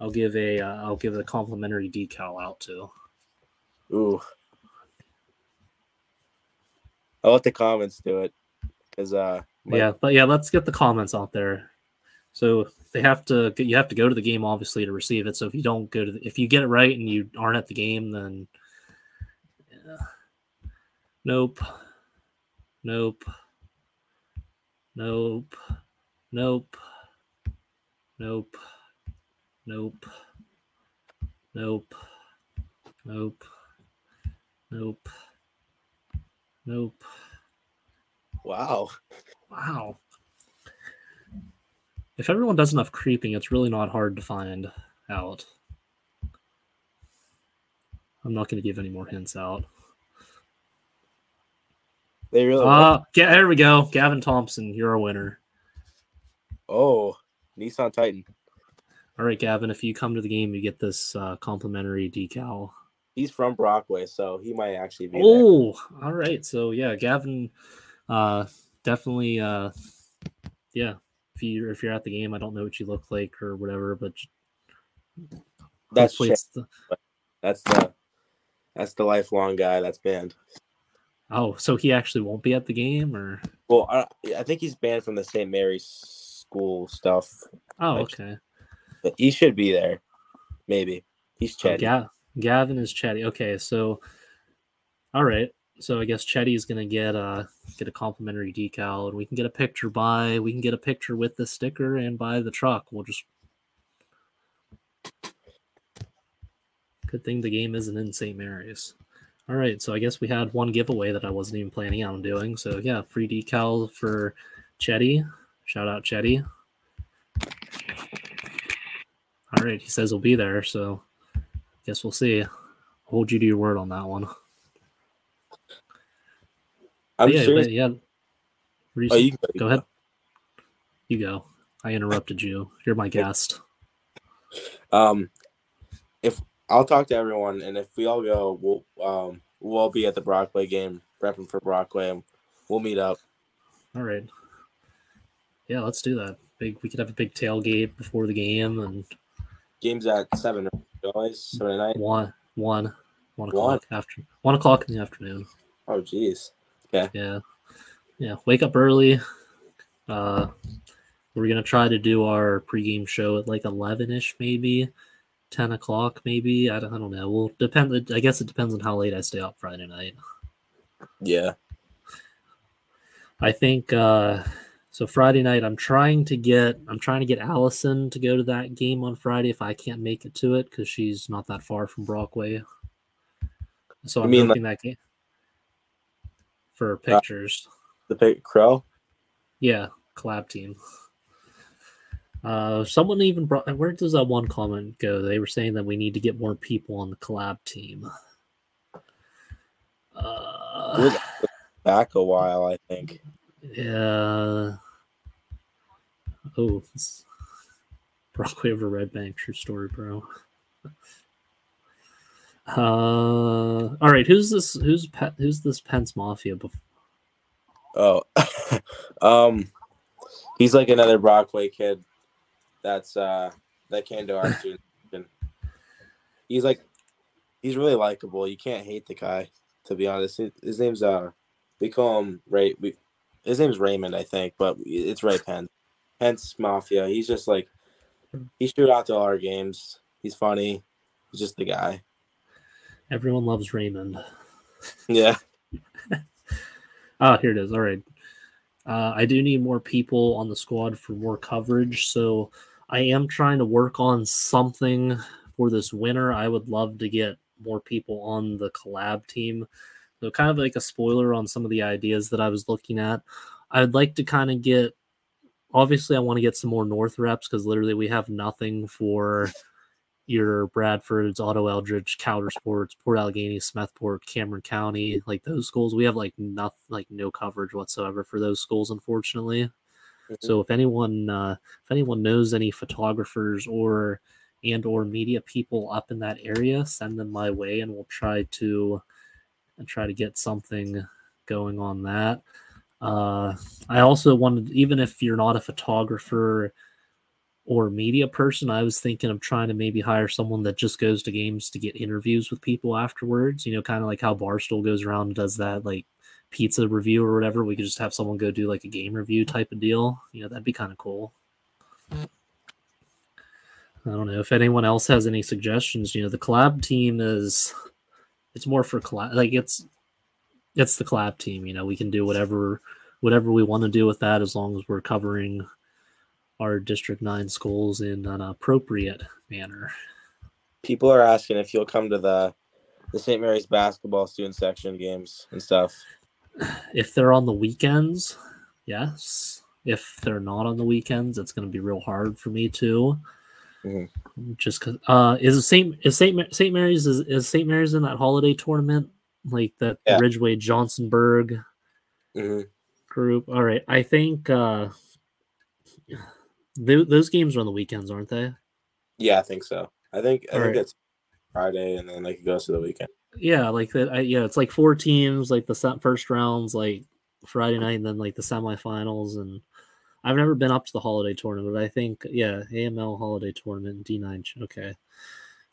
A: I'll give a uh, I'll give a complimentary decal out to.
B: Ooh. I'll let the comments do it. Because uh, my-
A: yeah, but yeah, let's get the comments out there. So they have to you have to go to the game obviously to receive it. So if you don't go to the, if you get it right and you aren't at the game, then yeah. nope, nope, nope, nope, nope, nope, nope, nope, nope, nope.
B: wow.
A: Wow. If everyone does enough creeping, it's really not hard to find out. I'm not going to give any more hints out.
B: They really.
A: Ah, yeah, there we go. Gavin Thompson, you're a winner.
B: oh, Nissan Titan.
A: All right, Gavin, if you come to the game, you get this uh, complimentary decal.
B: He's from Brockway, so he might actually be. there.
A: Oh, all right. So yeah, Gavin, uh, definitely, uh, yeah. If you're if you're at the game, I don't know what you look like or whatever, but
B: That's
A: hopefully
B: Shay.
A: it's the,
B: that's the that's the lifelong guy that's banned.
A: Oh, so he actually won't be at the game, or
B: Well, I, I think he's banned from the St. Mary's school stuff,
A: oh,
B: Like,
A: okay.
B: but he should be there. Maybe he's
A: Oh,
B: Chetty.
A: Ga- Gavin is Chetty. Okay, so all right. So I guess Chetty is gonna get a get a complimentary decal, and we can get a picture by. We can get a picture with the sticker and by the truck. We'll just. Good thing the game isn't in St. Mary's. All right, so I guess we had one giveaway that I wasn't even planning on doing. So yeah, free decal for Chetty. Shout out Chetty. All right, he says he'll be there, so guess we'll see. Hold you to your word on that one.
B: I'm
A: yeah,
B: serious.
A: yeah. You
B: Oh, you can
A: go ahead. You go. I interrupted you. You're my guest.
B: Um, if I'll talk to everyone, and if we all go, we'll um we'll all be at the Brockway game, prepping for Brockway, and we'll meet up.
A: All right. Yeah, let's do that. Big. We could have a big tailgate before the game and
B: Games at seven, always seven at night.
A: one, one, one
B: One.
A: o'clock after one o'clock in the afternoon.
B: Oh, jeez.
A: Yeah, yeah. Wake up early. Uh, we're gonna try to do our pregame show at like eleven ish, maybe ten o'clock, maybe. I don't, I don't know. We'll depend. I guess it depends on how late I stay up Friday night.
B: Yeah.
A: I think uh so Friday night I'm trying to get I'm trying to get Allison to go to that game on Friday if I can't make it to it because she's not that far from Brockway. So
B: You
A: I'm
B: mean, like-
A: that game for pictures.
B: The big crow.
A: Yeah, collab team. Uh someone even brought where does that one comment go? They were saying that we need to get more people on the collab team. Uh,
B: back a while, I think.
A: Yeah. Oh, it's Brockway over Red Bank. True story, bro. Uh, all right. Who's this? Who's Pe- who's this Pence Mafia? Bef-
B: Oh, um, he's like another Brockway kid. That's uh that came to our student. He's like, he's really likable. You can't hate the guy, to be honest. His, name's uh, we call him Ray. We, his name's Raymond, I think, but it's Ray Pence. Pence Mafia. He's just like, he shoot out to all our games. He's funny. He's just the guy.
A: Everyone loves Raymond.
B: Yeah.
A: Ah, here it is. All right. Uh, I do need more people on the squad for more coverage, so I am trying to work on something for this winter. I would love to get more people on the collab team. So, kind of like a spoiler on some of the ideas that I was looking at. I'd like to kind of get. Obviously, I want to get some more North reps because literally we have nothing for your Bradfords, Otto-Eldred, Calder Sports, Port Allegany, Smethport, Cameron County, like those schools. We have like nothing, like no coverage whatsoever for those schools, unfortunately. So if anyone, uh, if anyone knows any photographers or and or media people up in that area, send them my way, and we'll try to and try to get something going on that. Uh, I also wanted, even if you're not a photographer or media person, I was thinking of trying to maybe hire someone that just goes to games to get interviews with people afterwards. You know, kind of like how Barstool goes around and does that, like pizza review or whatever, we could just have someone go do like a game review type of deal. You know, that'd be kind of cool. I don't know if anyone else has any suggestions. You know, the collab team is it's more for collab like it's it's the collab team, you know, we can do whatever whatever we want to do with that as long as we're covering our district 9 schools in an appropriate manner.
B: People are asking if you'll come to the the St. Mary's basketball student section games and stuff.
A: If they're on the weekends, yes. If they're not on the weekends, it's going to be real hard for me too. Mm-hmm. Just because uh, is Saint is Saint Saint Mary's is, is Saint Mary's in that holiday tournament like that yeah. Ridgway Johnsonburg mm-hmm. group? All right, I think uh, th- those games are on the weekends, aren't they?
B: Yeah, I think so. I think I All think right. it's Friday, and then like it goes to the weekend.
A: Yeah, like that. I, yeah, it's like four teams, like the first rounds, like Friday night, and then like the semifinals, and I've never been up to the holiday tournament, but I think yeah, AML holiday tournament D9. Okay.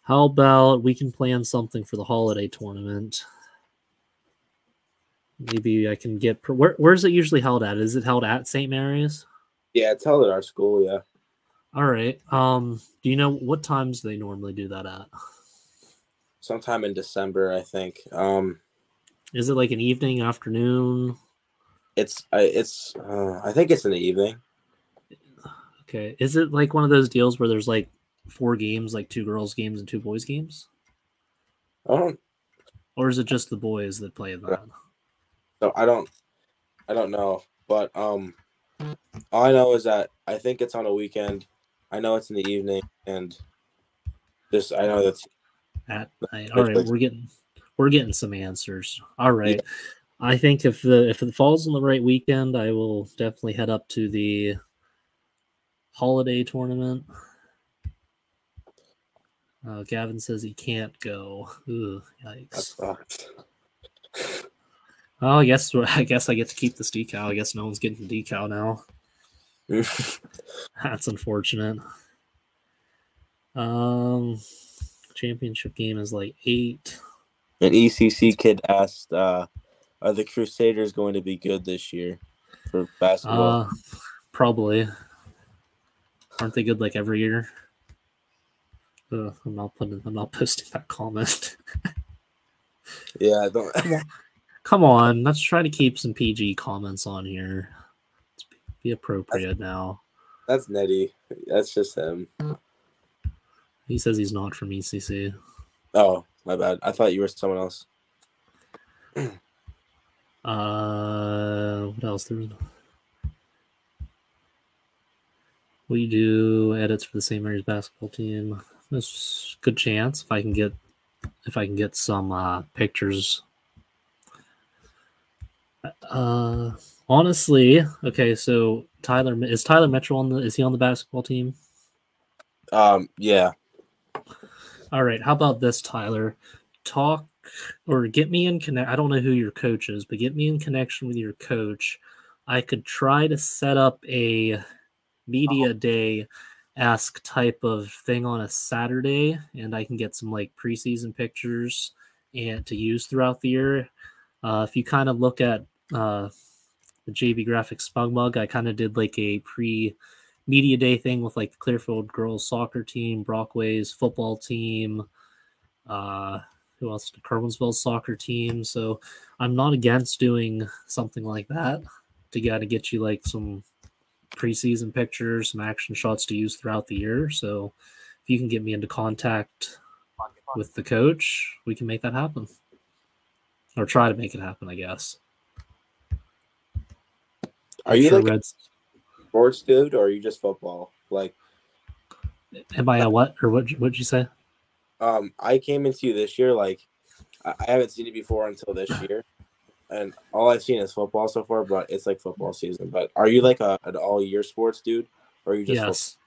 A: How about we can plan something for the holiday tournament? Maybe I can get where where's it usually held at? Is it held at St. Mary's?
B: Yeah, it's held at our school, yeah.
A: All right. Um, do you know what times they normally do that at?
B: Sometime in December, I think. Um
A: is it like an evening, afternoon?
B: It's it's uh, I think it's in the evening.
A: Okay. Is it like one of those deals where there's like four games, like two girls games and two boys games?
B: Um,
A: or is it just the boys that play that?
B: So I don't I don't know, but um all I know is that I think it's on a weekend. I know it's in the evening and just I know that's
A: at night. All right, we're getting we're getting some answers. All right. Yeah. I think if the if it falls on the right weekend, I will definitely head up to the holiday tournament. Uh, Gavin says he can't go. Ooh, yikes! Oh, I guess I guess I get to keep this decal. I guess no one's getting the decal now. That's unfortunate. Um, championship game is like eight.
B: An ECC kid asked, uh, are the Crusaders going to be good this year for basketball? Uh,
A: probably. Aren't they good like every year? Ugh, I'm not putting. I'm not posting that comment.
B: yeah, I don't.
A: Come on. Let's try to keep some PG comments on here. Let's be appropriate
B: that's,
A: now.
B: That's Nettie. That's just him.
A: He says he's not from ECC.
B: Oh, my bad. I thought you were someone else.
A: Uh, what else? There's we do edits for the St. Mary's basketball team. There's good chance if I can get if I can get some uh, pictures. Uh, honestly, okay. So Tyler is Tyler Mitchell on the is he on the basketball team?
B: Um, yeah.
A: All right. How about this, Tyler? Talk or get me in connect. I don't know who your coach is, but get me in connection with your coach. I could try to set up a media day ask type of thing on a Saturday, and I can get some like preseason pictures and to use throughout the year. Uh, if you kind of look at uh, the JB Graphics SmugMug, I kind of did like a pre media day thing with like the Clearfield girls soccer team, Brockways football team, uh, who else? The Curwensville soccer team. So I'm not against doing something like that to get to get you like some preseason pictures, some action shots to use throughout the year. So if you can get me into contact with the coach, we can make that happen. Or try to make it happen, I guess.
B: Are you sure like Reds... sports dude or are you just football? Like
A: Am I a what or what what'd you say?
B: um, I came into you this year like I haven't seen it before until this year, and all I've seen is football so far. But it's like football season. But are you like a, an all year sports dude, or are you just
A: yes?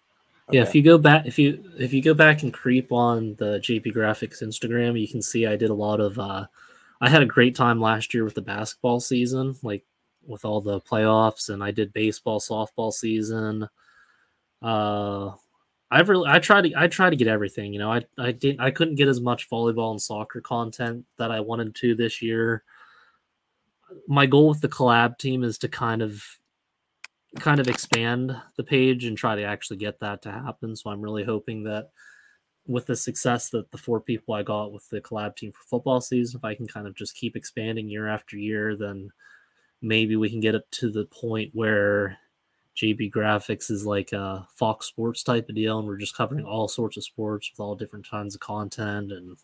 A: Okay. Yeah, if you go back, if you if you go back and creep on the JB Graphics Instagram, you can see I did a lot of. uh I had a great time last year with the basketball season, like with all the playoffs, and I did baseball, softball season. Uh, I've really I try to I try to get everything. You know, I I didn't I couldn't get as much volleyball and soccer content that I wanted to this year. my goal with the collab team is to kind of kind of expand the page and try to actually get that to happen. So I'm really hoping that with the success that the four people I got with the collab team for football season, if I can kind of just keep expanding year after year, then maybe we can get up to the point where JB Graphics is like a Fox Sports type of deal, and we're just covering all sorts of sports with all different kinds of content and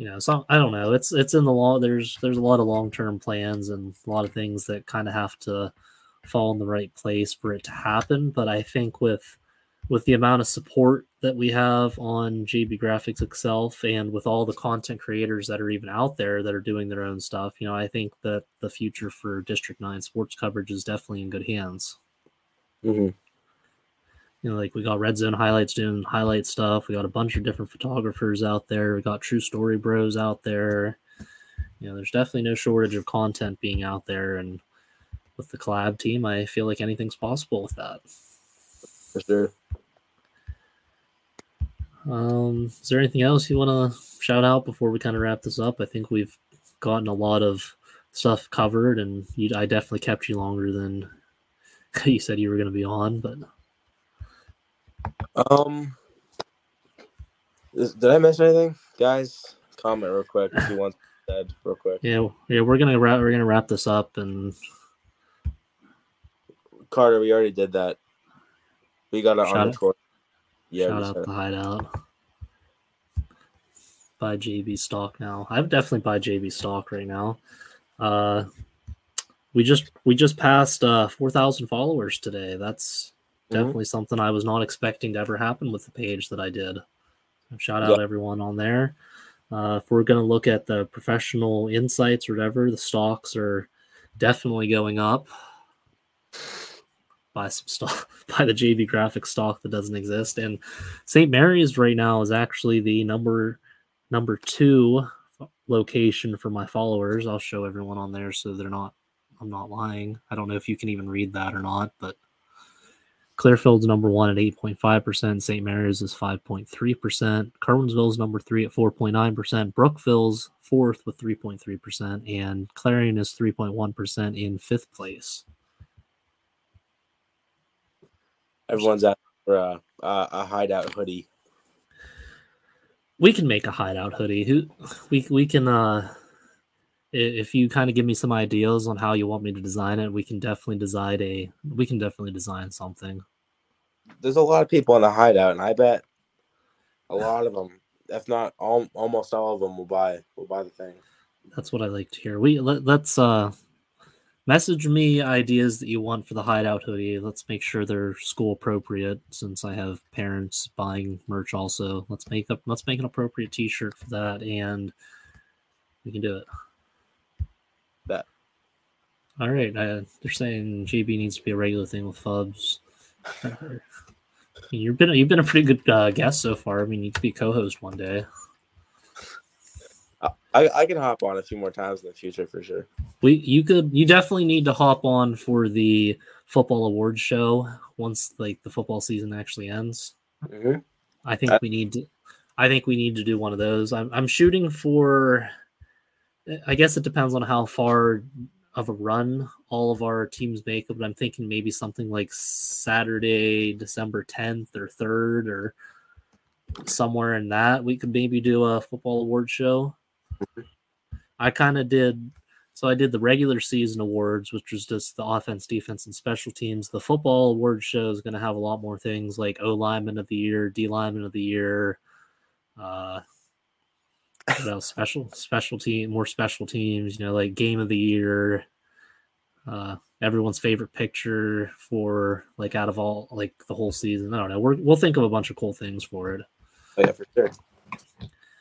A: you know, so I don't know. It's it's in the law. There's there's a lot of long term plans and a lot of things that kind of have to fall in the right place for it to happen. But I think with with the amount of support that we have on JB Graphics itself and with all the content creators that are even out there that are doing their own stuff, you know, I think that the future for District 9 sports coverage is definitely in good hands.
B: Mm-hmm.
A: You know, like we got Red Zone Highlights doing highlight stuff. We got a bunch of different photographers out there. We got True Story Bros out there. You know, there's definitely no shortage of content being out there. And with the collab team, I feel like anything's possible with that.
B: For sure.
A: Um, is there anything else you want to shout out before we kind of wrap this up? I think we've gotten a lot of stuff covered, and you, I definitely kept you longer than you said you were going to be on, but
B: Um, did I miss anything, guys? Comment real quick if you want said real quick.
A: yeah, yeah, we're gonna wrap, we're gonna wrap this up, and
B: Carter, we already did that. We got it
A: Shout
B: on
A: out-
B: record. Yeah,
A: shout out the hideout. Buy JB stock now. I would definitely buy JB stock right now. Uh, we just we just passed uh, four thousand followers today. That's
B: Mhm.
A: definitely something I was not expecting to ever happen with the page that I did. Shout out
B: Yeah.
A: everyone on there. Uh, if we're going to look at the professional insights or whatever, the stocks are definitely going up. Buy some stock, buy the JB graphic stock that doesn't exist. And St. Mary's right now is actually the number number two location for my followers. I'll show everyone on there so they're not I'm not lying. I don't know if you can even read that or not, but Clearfield's number one at 8.5%. St. Mary's is 5.3%. Curwensville's number three at 4.9%. Brookville's fourth with 3.3%. And Clarion is 3.1% in fifth place.
B: Everyone's out for a, a, a hideout hoodie.
A: We can make a hideout hoodie. Who we we can uh if you kind of give me some ideas on how you want me to design it, we can definitely design a we can definitely design something.
B: There's a lot of people in the hideout, and I bet a lot of them, if not all, almost all of them, will buy will buy the thing.
A: That's what I like to hear. We let, let's uh message me ideas that you want for the hideout hoodie. Let's make sure they're school appropriate since I have parents buying merch also. Let's make up let's make an appropriate t-shirt for that and we can do it.
B: Bet.
A: All right. Uh, they're saying JB needs to be a regular thing with Fubz. You've been you've been a pretty good uh, guest so far. I mean, you could be co-host one day.
B: I, I can hop on a few more times in the future for sure.
A: We you could you definitely need to hop on for the football awards show once like the football season actually ends.
B: Mm-hmm.
A: I think
B: Uh,
A: we need to I think we need to do one of those. I'm I'm shooting for I guess it depends on how far of a run all of our teams make, but I'm thinking maybe something like Saturday, December 10th or 3rd or somewhere in that we could maybe do a football award show. I kind of did so I did the regular season awards, which was just the offense, defense, and special teams. The football award show is going to have a lot more things like O lineman of the year, D lineman of the year, uh, what? Special special team, more special teams. You know, like game of the year, uh, everyone's favorite picture for like out of all like the whole season. I don't know. We're, we'll think of a bunch of cool things for it.
B: Oh, yeah, for sure.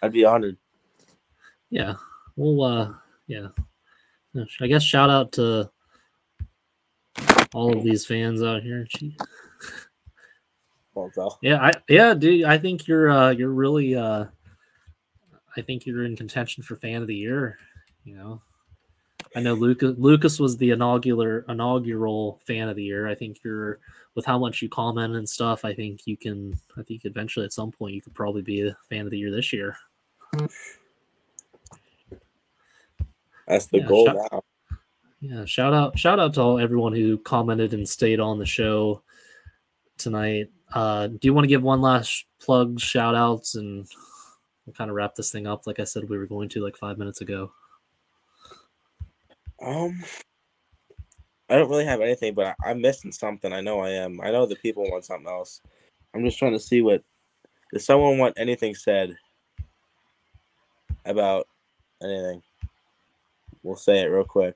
B: I'd be honored.
A: Yeah, we'll uh, yeah. I guess shout out to all of these fans out here. Yeah, I yeah, dude. I think you're uh you're really uh I think you're in contention for fan of the year, you know. I know Lucas Lucas was the inaugural inaugural fan of the year. I think you're with how much you comment and stuff, I think you can I think eventually at some point you could probably be a fan of the year this year.
B: That's the
A: Yeah,
B: goal
A: shout-
B: now.
A: Yeah, shout out shout out to all everyone who commented and stayed on the show tonight. Uh, do you want to give one last plug, shout outs, and we'll kind of wrap this thing up like I said we were going to like five minutes ago?
B: Um, I don't really have anything, but I, am missing something. I know I am. I know the people want something else. I'm just trying to see what. Does someone want anything said about anything? We'll say it real quick.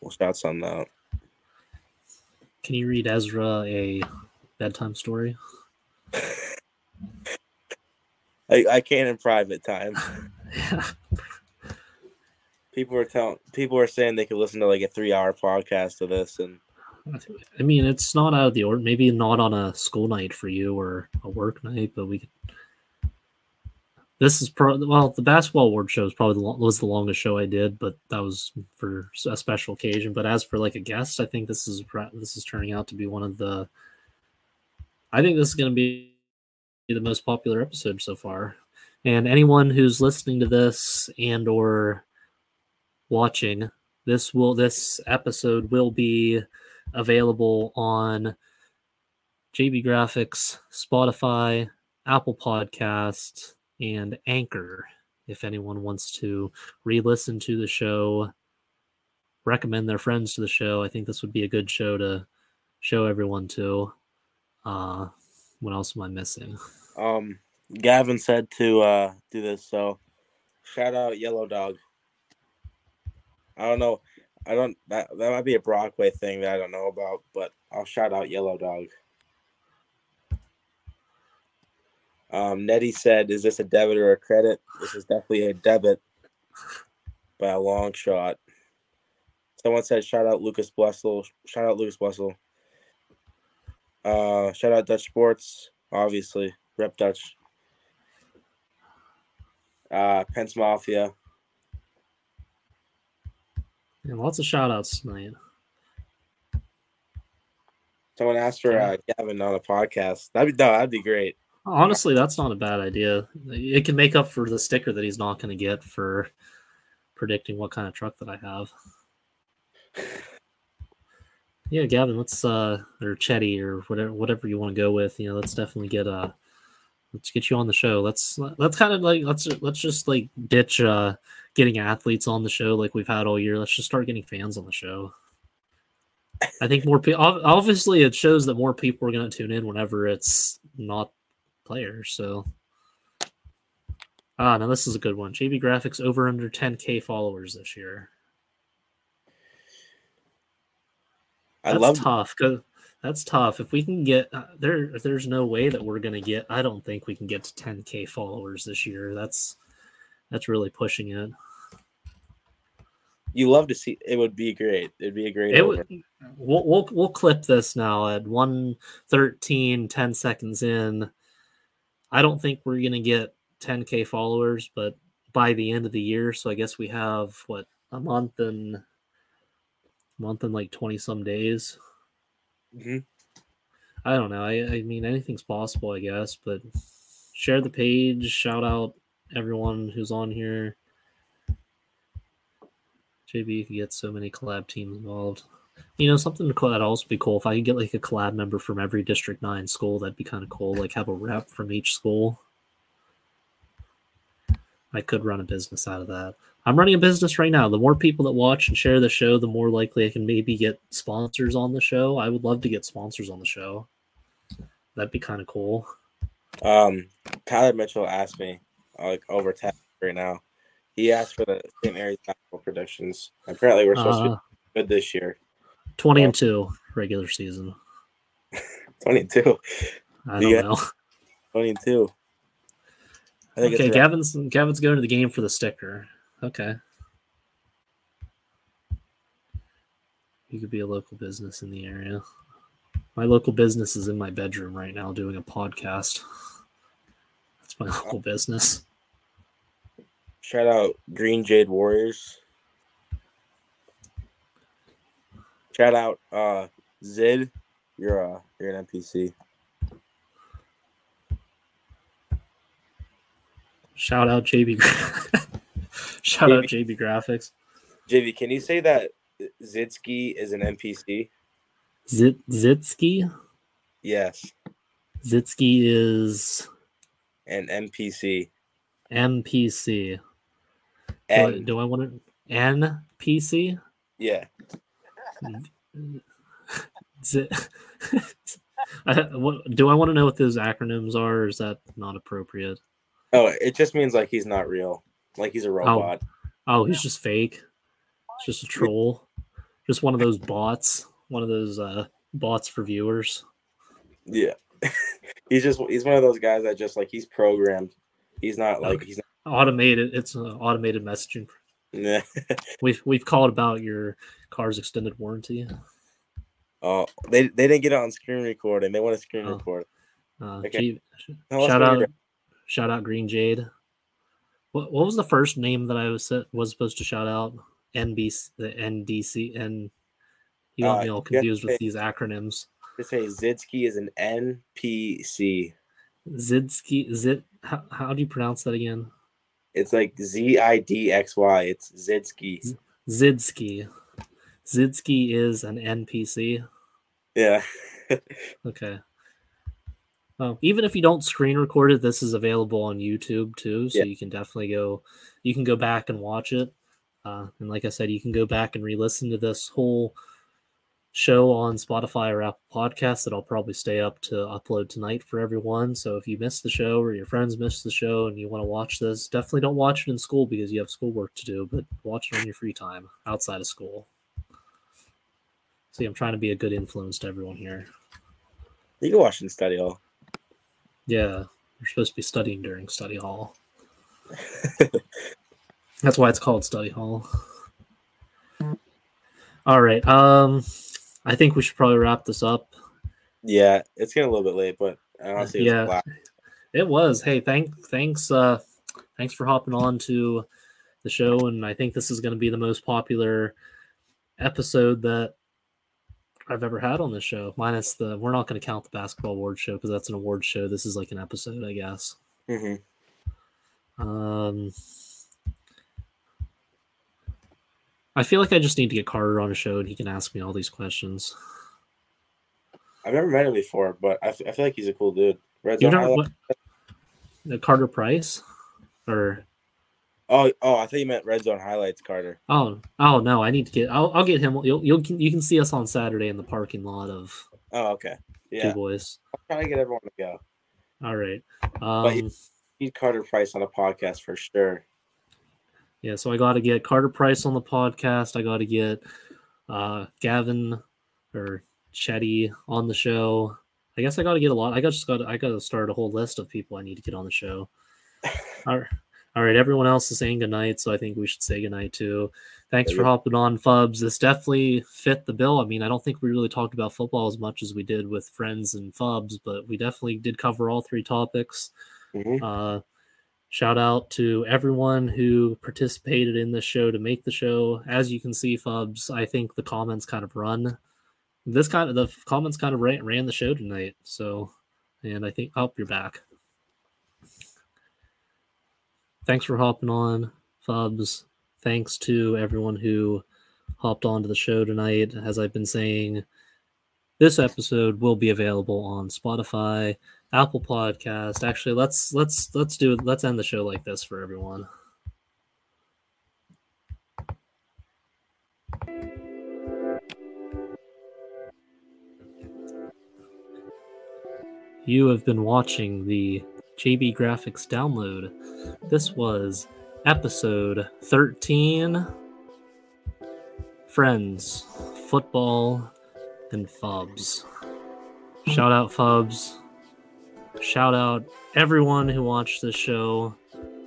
B: We'll shout something out.
A: Can you read Ezra a bedtime story?
B: I, I can't in private time. yeah. People are telling people are saying they could listen to like a three hour podcast of this and
A: I mean it's not out of the order maybe not on a school night for you or a work night, but we could this is pro well the basketball award show is probably the was the longest show I did, but that was for a special occasion. But as for like a guest, I think this is this is turning out to be one of the. I think this is going to be the most popular episode so far, and anyone who's listening to this and or watching this will this episode will be available on JB Graphics, Spotify, Apple Podcast and Anchor. If anyone wants to re listen to the show, recommend their friends to the show, I think this would be a good show to show everyone to. Uh, what else am I missing?
B: Um, Gavin said to uh, do this, so shout out Yellow Dog. I don't know. I don't that that might be a Brockway thing that I don't know about, but I'll shout out Yellow Dog. Um, Nettie said, "Is this a debit or a credit?" This is definitely a debit by a long shot. Someone said, "Shout out Lucas Blessel." Shout out Lucas Blessel. Uh, shout out Dutch Sports, obviously. Rep Dutch. Uh, Pence Mafia.
A: Yeah, lots of shout outs tonight.
B: Someone asked for uh, Gavin on a podcast. That'd be no, that'd be great.
A: Honestly, that's not a bad idea. It can make up for the sticker that he's not going to get for predicting what kind of truck that I have. Yeah, Gavin, let's uh or Chetty or whatever whatever you want to go with. You know, let's definitely get uh let's get you on the show. Let's let's kind of like let's let's just like ditch uh getting athletes on the show like we've had all year. Let's just start getting fans on the show. I think more people obviously it shows that more people are going to tune in whenever it's not players. So, ah, now this is a good one. JB Graphics over under 10k followers this year. I that's love tough because that's tough. If we can get uh, there, there's no way that we're gonna get. I don't think we can get to 10k followers this year. That's that's really pushing it.
B: You love to see. It would be great. It'd be a great.
A: It would. We'll, we'll we'll clip this now at 113, 10 seconds in. I don't think we're going to get 10k followers, but by the end of the year, so I guess we have what a month and month and like 20 some days. Mm-hmm. I don't know. I, I mean, anything's possible, I guess, but share the page, shout out everyone who's on here. JB, you could get so many collab teams involved. You know, something that'd also be cool if I could get like a collab member from every District 9 school, that'd be kind of cool. Like have a rep from each school. I could run a business out of that. I'm running a business right now. The more people that watch and share the show, the more likely I can maybe get sponsors on the show. I would love to get sponsors on the show. That'd be kind of cool.
B: Um, Tyler Mitchell asked me like over text right now. He asked for the St. Mary's basketball predictions. Apparently, we're supposed uh, to be uh, good this year.
A: 20 and 2 regular season.
B: 22.
A: I don't know.
B: 22.
A: I think okay, Gavin's Gavin's going to the game for the sticker. Okay. You could be a local business in the area. My local business is in my bedroom right now doing a podcast. That's my local business.
B: Shout out Green Jade Warriors. Shout out uh Zid. You're uh you're an NPC.
A: Shout out JB. Shout JB. out JB Graphics.
B: JB, can you say that Zitsky is an NPC?
A: Zit Zitsky?
B: Yes,
A: Zitsky is
B: an NPC.
A: MPC. Do I,
B: And
A: do I want to NPC?
B: yeah,
A: Z- I, what, do I want to know what those acronyms are, or is that not appropriate?
B: oh, it just means like he's not real, like he's a robot.
A: Oh, he's just fake. It's just a troll. Just one of those bots. One of those uh, bots for viewers.
B: Yeah, he's just he's one of those guys that just like he's programmed. He's not like
A: Okay.
B: he's
A: Automated. It's an automated messaging. We've we've called about your car's extended warranty.
B: oh, they they didn't get it on screen recording. They want to screen
A: Oh.
B: record.
A: Uh,
B: Okay.
A: gee- shout out, shout out Green Jade. What what was the first name that I was was supposed to shout out? NBC, the NDC, and you got
B: Uh,
A: me all
B: you have to
A: confused with
B: say-
A: these acronyms.
B: They say Zitsky is an NPC.
A: Zidsky, Zit. How, how do you pronounce that again?
B: It's like Z I D X Y. It's Zitsky.
A: Zidsky. Zidsky is an NPC.
B: Yeah.
A: Okay. Oh, even if you don't screen record it, this is available on YouTube too, so
B: Yeah.
A: you can definitely go. You can go back and watch it, uh, and like I said, you can go back and re-listen to this whole show on Spotify or Apple Podcasts. That I'll probably stay up to upload tonight for everyone. So if you missed the show or your friends missed the show and you want to watch this, definitely don't watch it in school because you have schoolwork to do. But watch it on your free time outside of school. See, I'm trying to be a good influence to everyone here.
B: You can watch it in study hall.
A: Yeah, you're supposed to be studying during study hall. That's why it's called study hall. All right. Um, I think we should probably wrap this up.
B: Yeah, it's getting a little bit late, but honestly, it was
A: Yeah. It was. Hey, thank thanks uh thanks for hopping on to the show and I think this is going to be the most popular episode that I've ever had on this show. Minus the we're not going to count the basketball award show because that's an award show. This is like an episode, I guess.
B: Mhm.
A: Um, I feel like I just need to get Carter on a show and he can ask me all these questions.
B: I've never met him before, but I, f- I feel like he's a cool dude. Red
A: You
B: Zone
A: know
B: highlight-
A: what? The Carter Price, or
B: Oh, oh, I thought you meant Red Zone highlights, Carter.
A: oh oh no, I need to get. I'll, I'll get him. You'll you'll you can see us on Saturday in the parking lot of
B: Oh, okay. Yeah.
A: Two Boys.
B: I'll try to get everyone to go.
A: All right.
B: But
A: Um,
B: Need Carter Price on a podcast for sure.
A: Yeah, so I got to get Carter Price on the podcast. I got to get uh, Gavin or Chetty on the show. I guess I got to get a lot. I got just got I got to start a whole list of people I need to get on the show. All right, all right. Everyone else is saying goodnight, so I think we should say goodnight too. Thanks for hopping on, Fubz. This definitely fit the bill. I mean, I don't think we really talked about football as much as we did with friends and Fubz, but we definitely did cover all three topics.
B: Mhm.
A: Uh, shout out to everyone who participated in this show to make the show. As you can see, Fubz, I think the comments kind of run. This kind of the comments kind of ran, ran the show tonight. So, and I think, oh, you're back. Thanks for hopping on, Fubz. Thanks to everyone who hopped onto the show tonight. As I've been saying, this episode will be available on Spotify, Apple Podcast. Actually, let's let's let's do. Let's end the show like this for everyone. You have been watching the JB Graphics download. This was episode 13 Friends, Football, and Fubz. Shout out Fubz. Shout out everyone who watched this show.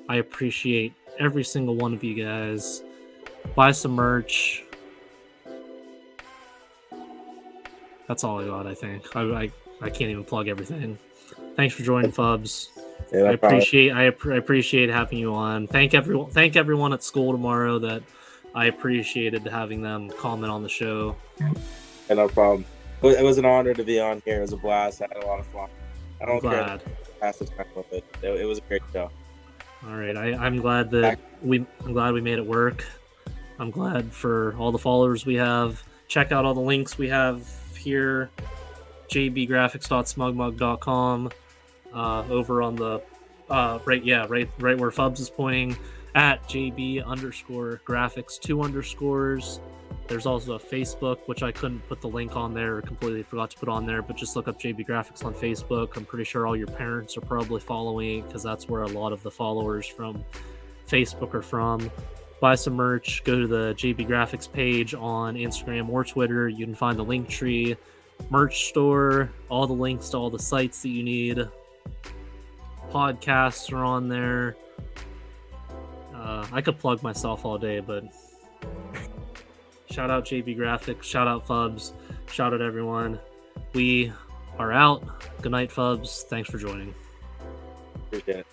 A: I appreciate every single one of you guys. Buy some merch. That's all I got, I think. I, I, I can't even plug everything. Thanks for joining, Fubz.
B: Yeah,
A: I appreciate I, I appreciate having you on. Thank everyone thank everyone at school tomorrow that I appreciated having them comment on the show.
B: Yeah, no problem. It was an honor to be on here. It was a blast. I had a lot of fun. I don't care
A: Glad.
B: I passed the time with it. it. It was a great show.
A: All right, I, I'm glad that we I'm glad we made it work. I'm glad for all the followers we have. Check out all the links we have here jbgraphics.smugmug.com uh, over on the uh, right yeah right right where Fubz is pointing at jb underscore graphics two underscores there's also a Facebook, which I couldn't put the link on there or completely forgot to put on there, but just look up JB Graphics on Facebook. I'm pretty sure all your parents are probably following because that's where a lot of the followers from Facebook are from. Buy some merch, go to the JB Graphics page on Instagram or Twitter. You can find the link tree, merch store, all the links to all the sites that you need. Podcasts are on there. Uh, I could plug myself all day, but Shout out JB Graphics. Shout out Fubz. Shout out everyone. We are out. Good night, Fubz. Thanks for joining.
B: Appreciate it.